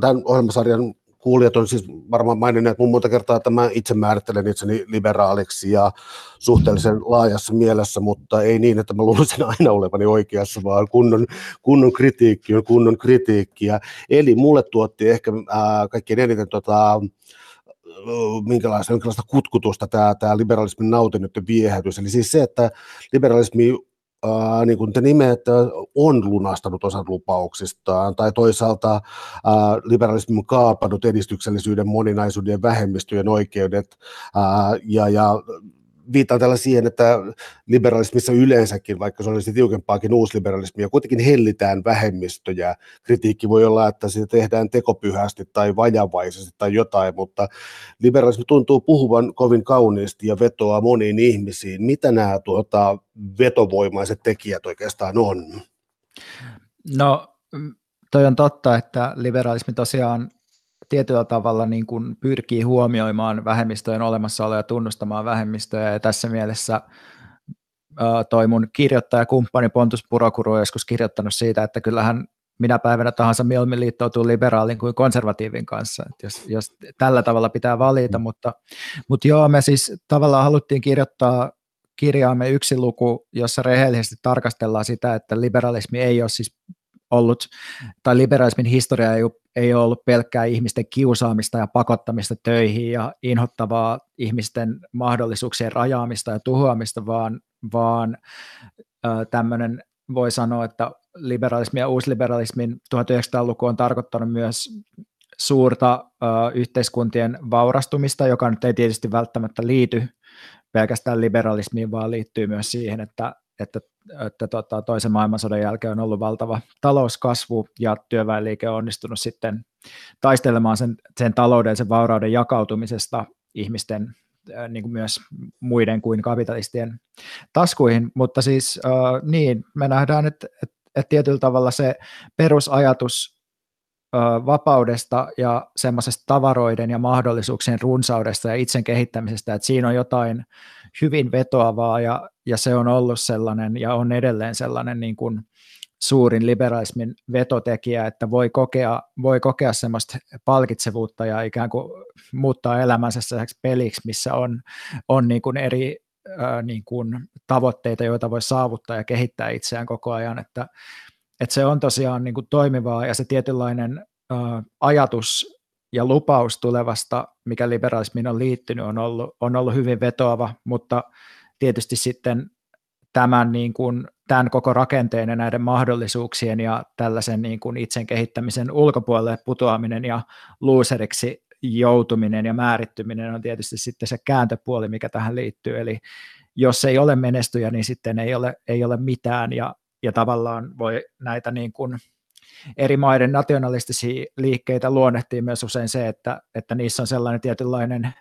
tämän ohjelmasarjan kuulijat on siis varmaan maininneet mun monta kertaa, että mä itse määrittelen itseni liberaaliksi ja suhteellisen laajassa mielessä, mutta ei niin, että mä luulisin aina olevani oikeassa, vaan kunnon, kunnon kritiikki on kunnon kritiikkiä. Eli mulle tuotti ehkä ää, kaikkein eniten tota, minkälaista, minkälaista kutkutusta tämä, tämä liberalismin nautinnut viehätys. Eli siis se, että liberalismi äh, niin kuin te nimeätte, on lunastanut osan lupauksistaan, tai toisaalta äh, liberalismi on kaapannut edistyksellisyyden, moninaisuuden ja vähemmistöjen oikeudet, äh, ja, ja viittaan tällä siihen, että liberalismissa yleensäkin, vaikka se olisi tiukempaakin uusliberalismia, kuitenkin hellitään vähemmistöjä. Kritiikki voi olla, että sitä tehdään tekopyhästi tai vajavaisesti tai jotain, mutta liberalismi tuntuu puhuvan kovin kauniisti ja vetoaa moniin ihmisiin. Mitä nämä tuota, vetovoimaiset tekijät oikeastaan on? No, toi on totta, että liberalismi tosiaan tietyllä tavalla niin kuin pyrkii huomioimaan vähemmistöjen olemassaoloa ja tunnustamaan vähemmistöjä, ja tässä mielessä toi mun kirjoittajakumppani Pontus Purokuru on joskus kirjoittanut siitä, että kyllähän minä päivänä tahansa mieluummin liittoutuu liberaalin kuin konservatiivin kanssa, että jos, jos tällä tavalla pitää valita, mutta, mutta joo, me siis tavallaan haluttiin kirjoittaa kirjaamme yksi luku, jossa rehellisesti tarkastellaan sitä, että liberalismi ei ole siis ollut, tai liberalismin historia ei, ei ole ollut pelkkää ihmisten kiusaamista ja pakottamista töihin ja inhottavaa ihmisten mahdollisuuksien rajaamista ja tuhoamista, vaan, vaan tämmöinen voi sanoa, että liberalismi ja uusliberalismin 1900-luku on tarkoittanut myös suurta yhteiskuntien vaurastumista, joka nyt ei tietysti välttämättä liity pelkästään liberalismiin, vaan liittyy myös siihen, että, että, että tota, toisen maailmansodan jälkeen on ollut valtava talouskasvu ja työväenliike on onnistunut sitten taistelemaan sen, sen taloudellisen vaurauden jakautumisesta ihmisten niin kuin myös muiden kuin kapitalistien taskuihin, mutta siis äh, niin, me nähdään, että, että, että tietyllä tavalla se perusajatus vapaudesta ja semmoisesta tavaroiden ja mahdollisuuksien runsaudesta ja itsen kehittämisestä, että siinä on jotain hyvin vetoavaa ja, ja se on ollut sellainen ja on edelleen sellainen niin kuin suurin liberalismin vetotekijä, että voi kokea, voi kokea semmoista palkitsevuutta ja ikään kuin muuttaa elämänsä sellaiseksi peliksi, missä on, on niin kuin eri niin kuin tavoitteita, joita voi saavuttaa ja kehittää itseään koko ajan, että, että se on tosiaan niin kuin toimivaa ja se tietynlainen ää, ajatus ja lupaus tulevasta, mikä liberalismiin on liittynyt, on ollut, on ollut hyvin vetoava, mutta tietysti sitten tämän, niin kuin, tämän koko rakenteen ja näiden mahdollisuuksien ja tällaisen niin kuin itsen kehittämisen ulkopuolelle putoaminen ja luuseriksi joutuminen ja määrittyminen on tietysti sitten se kääntöpuoli, mikä tähän liittyy. Eli jos ei ole menestyjä, niin sitten ei ole, ei ole mitään ja, ja tavallaan voi näitä niin kuin eri maiden nationalistisia liikkeitä luonnehtii myös usein se, että, että niissä on sellainen tietynlainen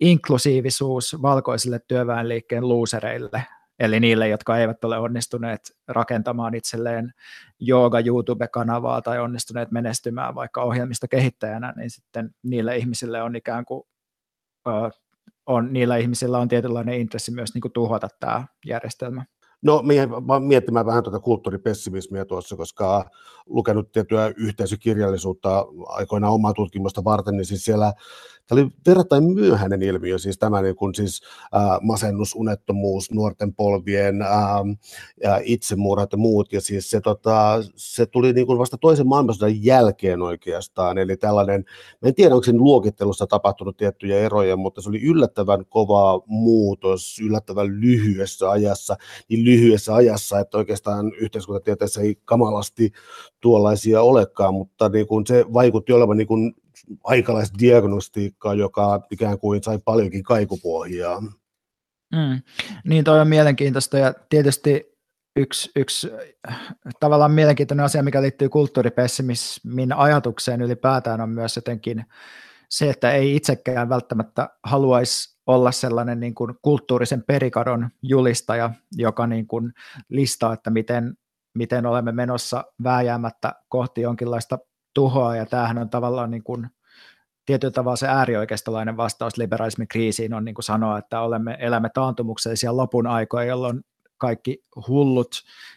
inklusiivisuus valkoisille työväenliikkeen luusereille, eli niille, jotka eivät ole onnistuneet rakentamaan itselleen jooga YouTube-kanavaa tai onnistuneet menestymään vaikka ohjelmista kehittäjänä, niin sitten niille ihmisille on ikään kuin on, niillä ihmisillä on tietynlainen intressi myös niin kuin tuhota tämä järjestelmä. No, miettimään vähän tuota kulttuuripessimismiä tuossa, koska lukenut tiettyä yhteisökirjallisuutta aikoinaan omaa tutkimusta varten, niin siis siellä Tämä oli verrattain myöhäinen ilmiö, siis tämä niin kuin siis, äh, masennus, unettomuus, nuorten polvien äh, itsemurhat ja muut, ja siis se, tota, se tuli niin kuin vasta toisen maailmansodan jälkeen oikeastaan, eli tällainen, en tiedä onko siinä luokittelussa tapahtunut tiettyjä eroja, mutta se oli yllättävän kova muutos, yllättävän lyhyessä ajassa, niin lyhyessä ajassa, että oikeastaan yhteiskuntatieteessä ei kamalasti tuollaisia olekaan, mutta niin kuin se vaikutti olevan niin kuin aikalaisdiagnostiikkaa, joka ikään kuin sai paljonkin kaikupohjaa. Mm. Niin toi on mielenkiintoista ja tietysti yksi, yksi tavallaan mielenkiintoinen asia, mikä liittyy kulttuuripessimismin ajatukseen ylipäätään on myös jotenkin se, että ei itsekään välttämättä haluaisi olla sellainen niin kuin kulttuurisen perikadon julistaja, joka niin kuin listaa, että miten, miten olemme menossa vääjäämättä kohti jonkinlaista tuhoa, ja tämähän on tavallaan niin kuin, tietyllä tavalla se äärioikeistolainen vastaus liberalismin kriisiin on niin kuin sanoa, että olemme, elämme taantumuksellisia lopun aikoja, jolloin kaikki hullut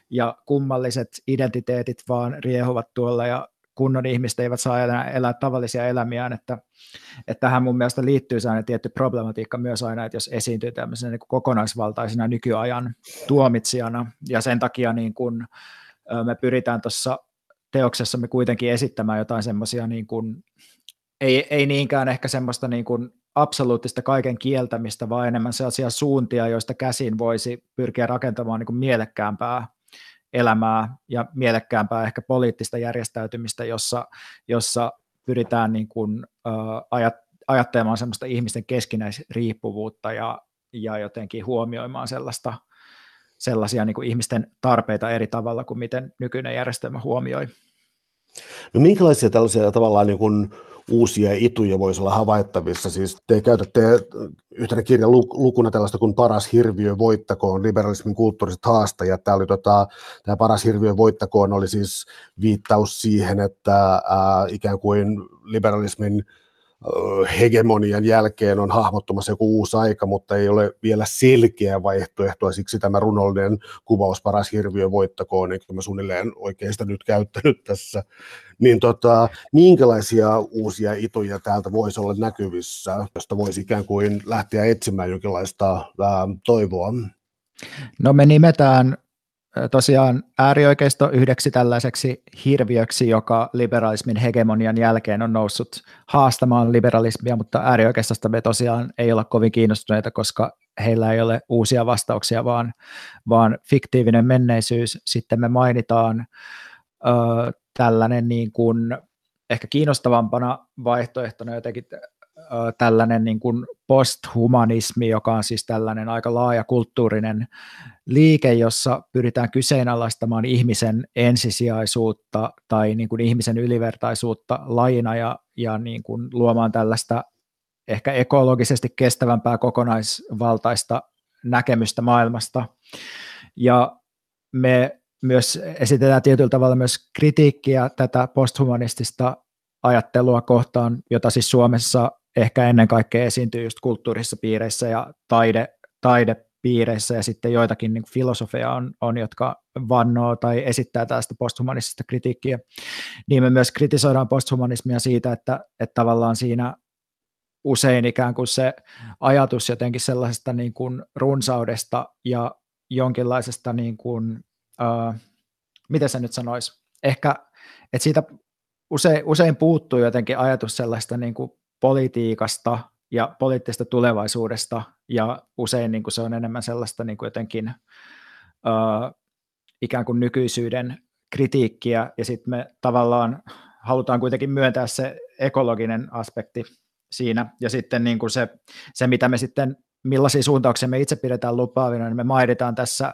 ja kummalliset identiteetit vaan riehuvat tuolla ja kunnon ihmiset eivät saa enää elää tavallisia elämiään, että, että tähän mun mielestä liittyy sellainen tietty problematiikka myös aina, että jos esiintyy tämmöisenä niin kuin kokonaisvaltaisena nykyajan tuomitsijana, ja sen takia niin kuin, me pyritään tuossa teoksessamme kuitenkin esittämään jotain semmoisia, niin ei, ei niinkään ehkä semmoista niin kuin absoluuttista kaiken kieltämistä, vaan enemmän sellaisia suuntia, joista käsin voisi pyrkiä rakentamaan niin kuin mielekkäämpää elämää ja mielekkäämpää ehkä poliittista järjestäytymistä, jossa, jossa pyritään niin kuin, uh, ajat, ajattelemaan semmoista ihmisten keskinäisriippuvuutta ja, ja jotenkin huomioimaan sellaista, sellaisia niin kuin ihmisten tarpeita eri tavalla kuin miten nykyinen järjestelmä huomioi. No minkälaisia tällaisia tavallaan niin kuin uusia ituja voisi olla havaittavissa? Siis te käytätte yhtenä kirjan lukuna tällaista kuin Paras hirviö voittakoon, liberalismin kulttuuriset haastajat. Tämä, oli tota, tämä Paras hirviö voittakoon oli siis viittaus siihen, että ää, ikään kuin liberalismin hegemonian jälkeen on hahmottumassa joku uusi aika, mutta ei ole vielä selkeä vaihtoehtoa, siksi tämä runollinen kuvaus paras hirviö voittakoon, niin mä suunnilleen oikein sitä nyt käyttänyt tässä, niin tota, minkälaisia uusia ituja täältä voisi olla näkyvissä, josta voisi ikään kuin lähteä etsimään jonkinlaista ää, toivoa? No me nimetään tosiaan äärioikeisto yhdeksi tällaiseksi hirviöksi, joka liberalismin hegemonian jälkeen on noussut haastamaan liberalismia, mutta äärioikeistosta me tosiaan ei olla kovin kiinnostuneita, koska heillä ei ole uusia vastauksia, vaan, vaan fiktiivinen menneisyys. Sitten me mainitaan ö, tällainen niin kuin, ehkä kiinnostavampana vaihtoehtona jotenkin tällainen niin kuin posthumanismi, joka on siis tällainen aika laaja kulttuurinen liike, jossa pyritään kyseenalaistamaan ihmisen ensisijaisuutta tai niin kuin ihmisen ylivertaisuutta lajina ja, ja niin kuin luomaan tällaista ehkä ekologisesti kestävämpää kokonaisvaltaista näkemystä maailmasta. Ja me myös esitetään tietyllä tavalla myös kritiikkiä tätä posthumanistista ajattelua kohtaan, jota siis Suomessa ehkä ennen kaikkea esiintyy just kulttuurissa piireissä ja taide, taidepiireissä ja sitten joitakin niin filosofeja on, on, jotka vannoo tai esittää tästä posthumanistista kritiikkiä, niin me myös kritisoidaan posthumanismia siitä, että, että tavallaan siinä usein ikään kuin se ajatus jotenkin sellaisesta niin kuin runsaudesta ja jonkinlaisesta, niin kuin, uh, miten se nyt sanoisi, ehkä, että siitä usein, usein puuttuu jotenkin ajatus sellaista niin kuin politiikasta ja poliittisesta tulevaisuudesta, ja usein niin kuin se on enemmän sellaista niin kuin jotenkin uh, ikään kuin nykyisyyden kritiikkiä, ja sitten me tavallaan halutaan kuitenkin myöntää se ekologinen aspekti siinä, ja sitten niin kuin se, se, mitä me sitten, millaisia suuntauksia me itse pidetään lupaavina, niin me mainitaan tässä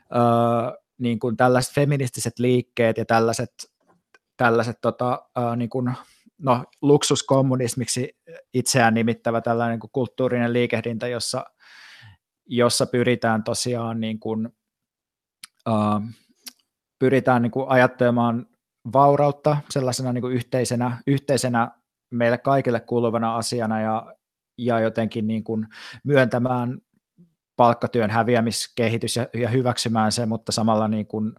uh, niin kuin tällaiset feministiset liikkeet ja tällaiset, tällaiset tota, uh, niin kuin no, luksuskommunismiksi itseään nimittävä tällainen niin kuin kulttuurinen liikehdintä, jossa, jossa pyritään tosiaan niin kuin, uh, pyritään niin kuin ajattelemaan vaurautta sellaisena niin kuin yhteisenä, yhteisenä meille kaikille kuuluvana asiana ja, ja jotenkin niin kuin myöntämään palkkatyön häviämiskehitys ja, ja hyväksymään se, mutta samalla niin kuin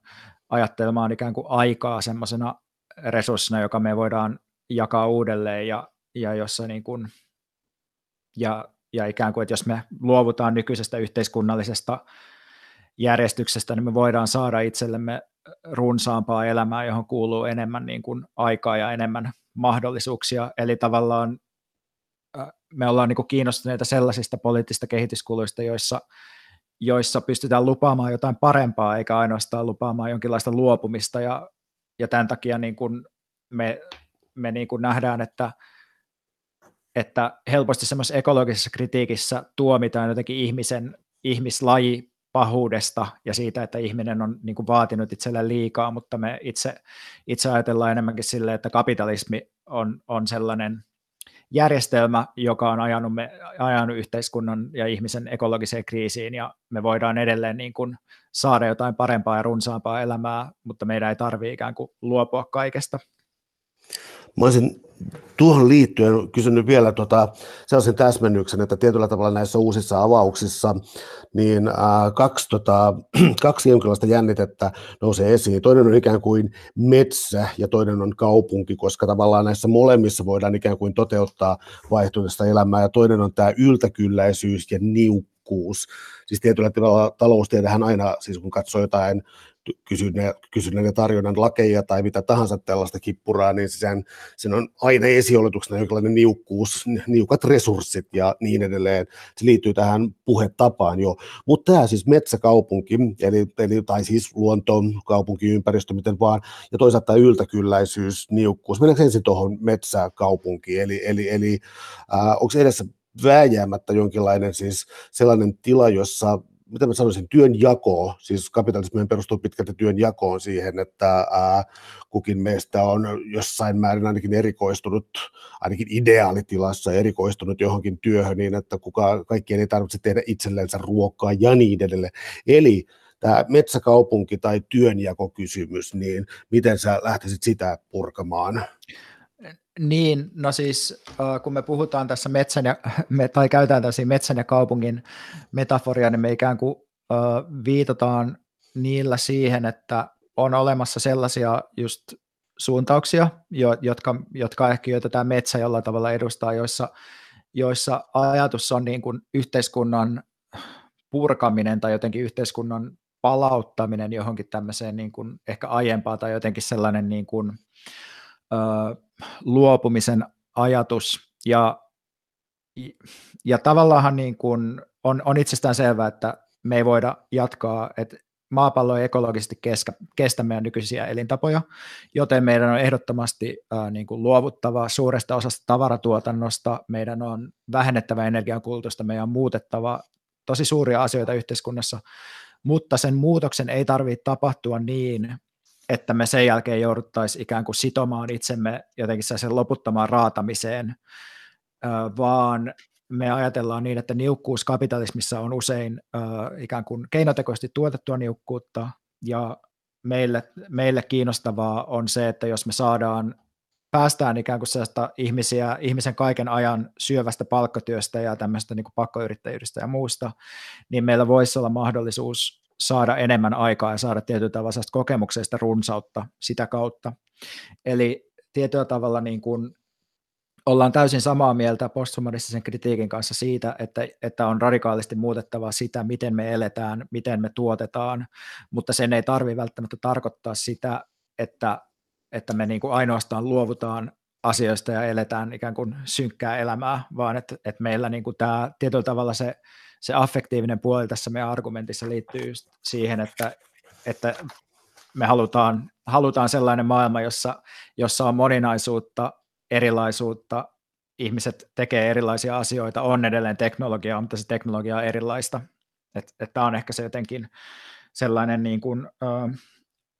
ajattelemaan ikään kuin aikaa semmoisena resurssina, joka me voidaan jakaa uudelleen ja, ja jossa niin kuin, ja, ja ikään kuin, että jos me luovutaan nykyisestä yhteiskunnallisesta järjestyksestä, niin me voidaan saada itsellemme runsaampaa elämää, johon kuuluu enemmän niin kuin aikaa ja enemmän mahdollisuuksia. Eli tavallaan me ollaan niin kuin kiinnostuneita sellaisista poliittisista kehityskuluista, joissa, joissa pystytään lupaamaan jotain parempaa, eikä ainoastaan lupaamaan jonkinlaista luopumista. Ja, ja tämän takia niin kuin me me niin kuin nähdään, että, että helposti semmoisessa ekologisessa kritiikissä tuomitaan jotenkin ihmisen, ihmislaji pahuudesta ja siitä, että ihminen on niin kuin vaatinut itselleen liikaa, mutta me itse, itse ajatellaan enemmänkin sille, että kapitalismi on, on sellainen järjestelmä, joka on ajanut, me, ajanut yhteiskunnan ja ihmisen ekologiseen kriisiin, ja me voidaan edelleen niin kuin saada jotain parempaa ja runsaampaa elämää, mutta meidän ei tarvitse ikään kuin luopua kaikesta. Mä olisin tuohon liittyen kysynyt vielä tota, sellaisen täsmennyksen, että tietyllä tavalla näissä uusissa avauksissa niin ää, kaksi, tota, kaksi jonkinlaista jännitettä nousee esiin. Toinen on ikään kuin metsä ja toinen on kaupunki, koska tavallaan näissä molemmissa voidaan ikään kuin toteuttaa vaihtoehtoista elämää ja toinen on tämä yltäkylläisyys ja niukkuus. Siis tietyllä tavalla taloustietehän aina, siis kun katsoo jotain kysynnän, ja tarjonnan lakeja tai mitä tahansa tällaista kippuraa, niin sen, sen on aina esioletuksena jonkinlainen niukkuus, niukat resurssit ja niin edelleen. Se liittyy tähän puhetapaan jo. Mutta tämä siis metsäkaupunki, eli, eli, tai siis luonto, kaupunkiympäristö, miten vaan, ja toisaalta tämä yltäkylläisyys, niukkuus. Mennäänkö ensin tuohon metsäkaupunkiin, eli, eli, eli äh, onko edessä vääjäämättä jonkinlainen siis sellainen tila, jossa mitä mä sanoisin, työnjako, siis kapitalismi perustuu pitkälti työnjakoon siihen, että ää, kukin meistä on jossain määrin ainakin erikoistunut, ainakin ideaalitilassa erikoistunut johonkin työhön niin, että kuka, kaikkien ei tarvitse tehdä itsellensä ruokaa ja niin edelleen. Eli tämä metsäkaupunki tai työnjakokysymys, niin miten sä lähtisit sitä purkamaan? Niin, no siis kun me puhutaan tässä metsän ja, me, tai käytetään tässä metsän ja kaupungin metaforia, niin me ikään kuin viitataan niillä siihen, että on olemassa sellaisia just suuntauksia, jotka, jotka ehkä jo tätä metsä jollain tavalla edustaa, joissa, joissa ajatus on niin kuin yhteiskunnan purkaminen tai jotenkin yhteiskunnan palauttaminen johonkin tämmöiseen niin kuin ehkä aiempaa tai jotenkin sellainen niin kuin, luopumisen ajatus. Ja, ja tavallaan niin kuin on, on itsestään selvää, että me ei voida jatkaa, että maapallo ei ekologisesti kestä, kestä meidän nykyisiä elintapoja, joten meidän on ehdottomasti ää, niin kuin luovuttava suuresta osasta tavaratuotannosta, meidän on vähennettävä energiankulutusta, meidän on muutettava tosi suuria asioita yhteiskunnassa, mutta sen muutoksen ei tarvitse tapahtua niin, että me sen jälkeen jouduttaisiin ikään kuin sitomaan itsemme jotenkin sen loputtomaan raatamiseen, vaan me ajatellaan niin, että niukkuus kapitalismissa on usein ikään kuin keinotekoisesti tuotettua niukkuutta, ja meille, meille kiinnostavaa on se, että jos me saadaan päästään ikään kuin sellaista ihmisiä, ihmisen kaiken ajan syövästä palkkatyöstä ja tämmöistä niin pakkoyrittäjyydestä ja muusta, niin meillä voisi olla mahdollisuus saada enemmän aikaa ja saada tietyllä tavalla kokemuksesta runsautta sitä kautta. Eli tietyllä tavalla niin kuin ollaan täysin samaa mieltä posthumanistisen kritiikin kanssa siitä, että, että on radikaalisti muutettava sitä, miten me eletään, miten me tuotetaan, mutta sen ei tarvitse välttämättä tarkoittaa sitä, että, että me niin kuin ainoastaan luovutaan asioista ja eletään ikään kuin synkkää elämää, vaan että, että meillä niin kuin tämä tietyllä tavalla se, se affektiivinen puoli tässä meidän argumentissa liittyy just siihen, että, että me halutaan, halutaan sellainen maailma, jossa, jossa on moninaisuutta, erilaisuutta, ihmiset tekee erilaisia asioita, on edelleen teknologiaa, mutta se teknologia on erilaista. Tämä on ehkä se jotenkin sellainen niin kuin, ö,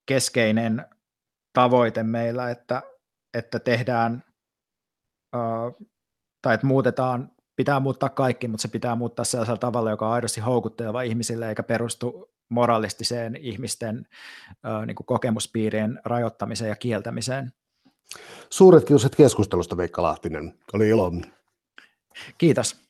keskeinen tavoite meillä, että, että tehdään ö, tai että muutetaan, pitää muuttaa kaikki, mutta se pitää muuttaa sellaisella tavalla, joka on aidosti houkutteleva ihmisille eikä perustu moralistiseen ihmisten ö, niin kuin kokemuspiirien rajoittamiseen ja kieltämiseen. Suuret kiitokset keskustelusta, Veikka Lahtinen. Oli ilo. Kiitos.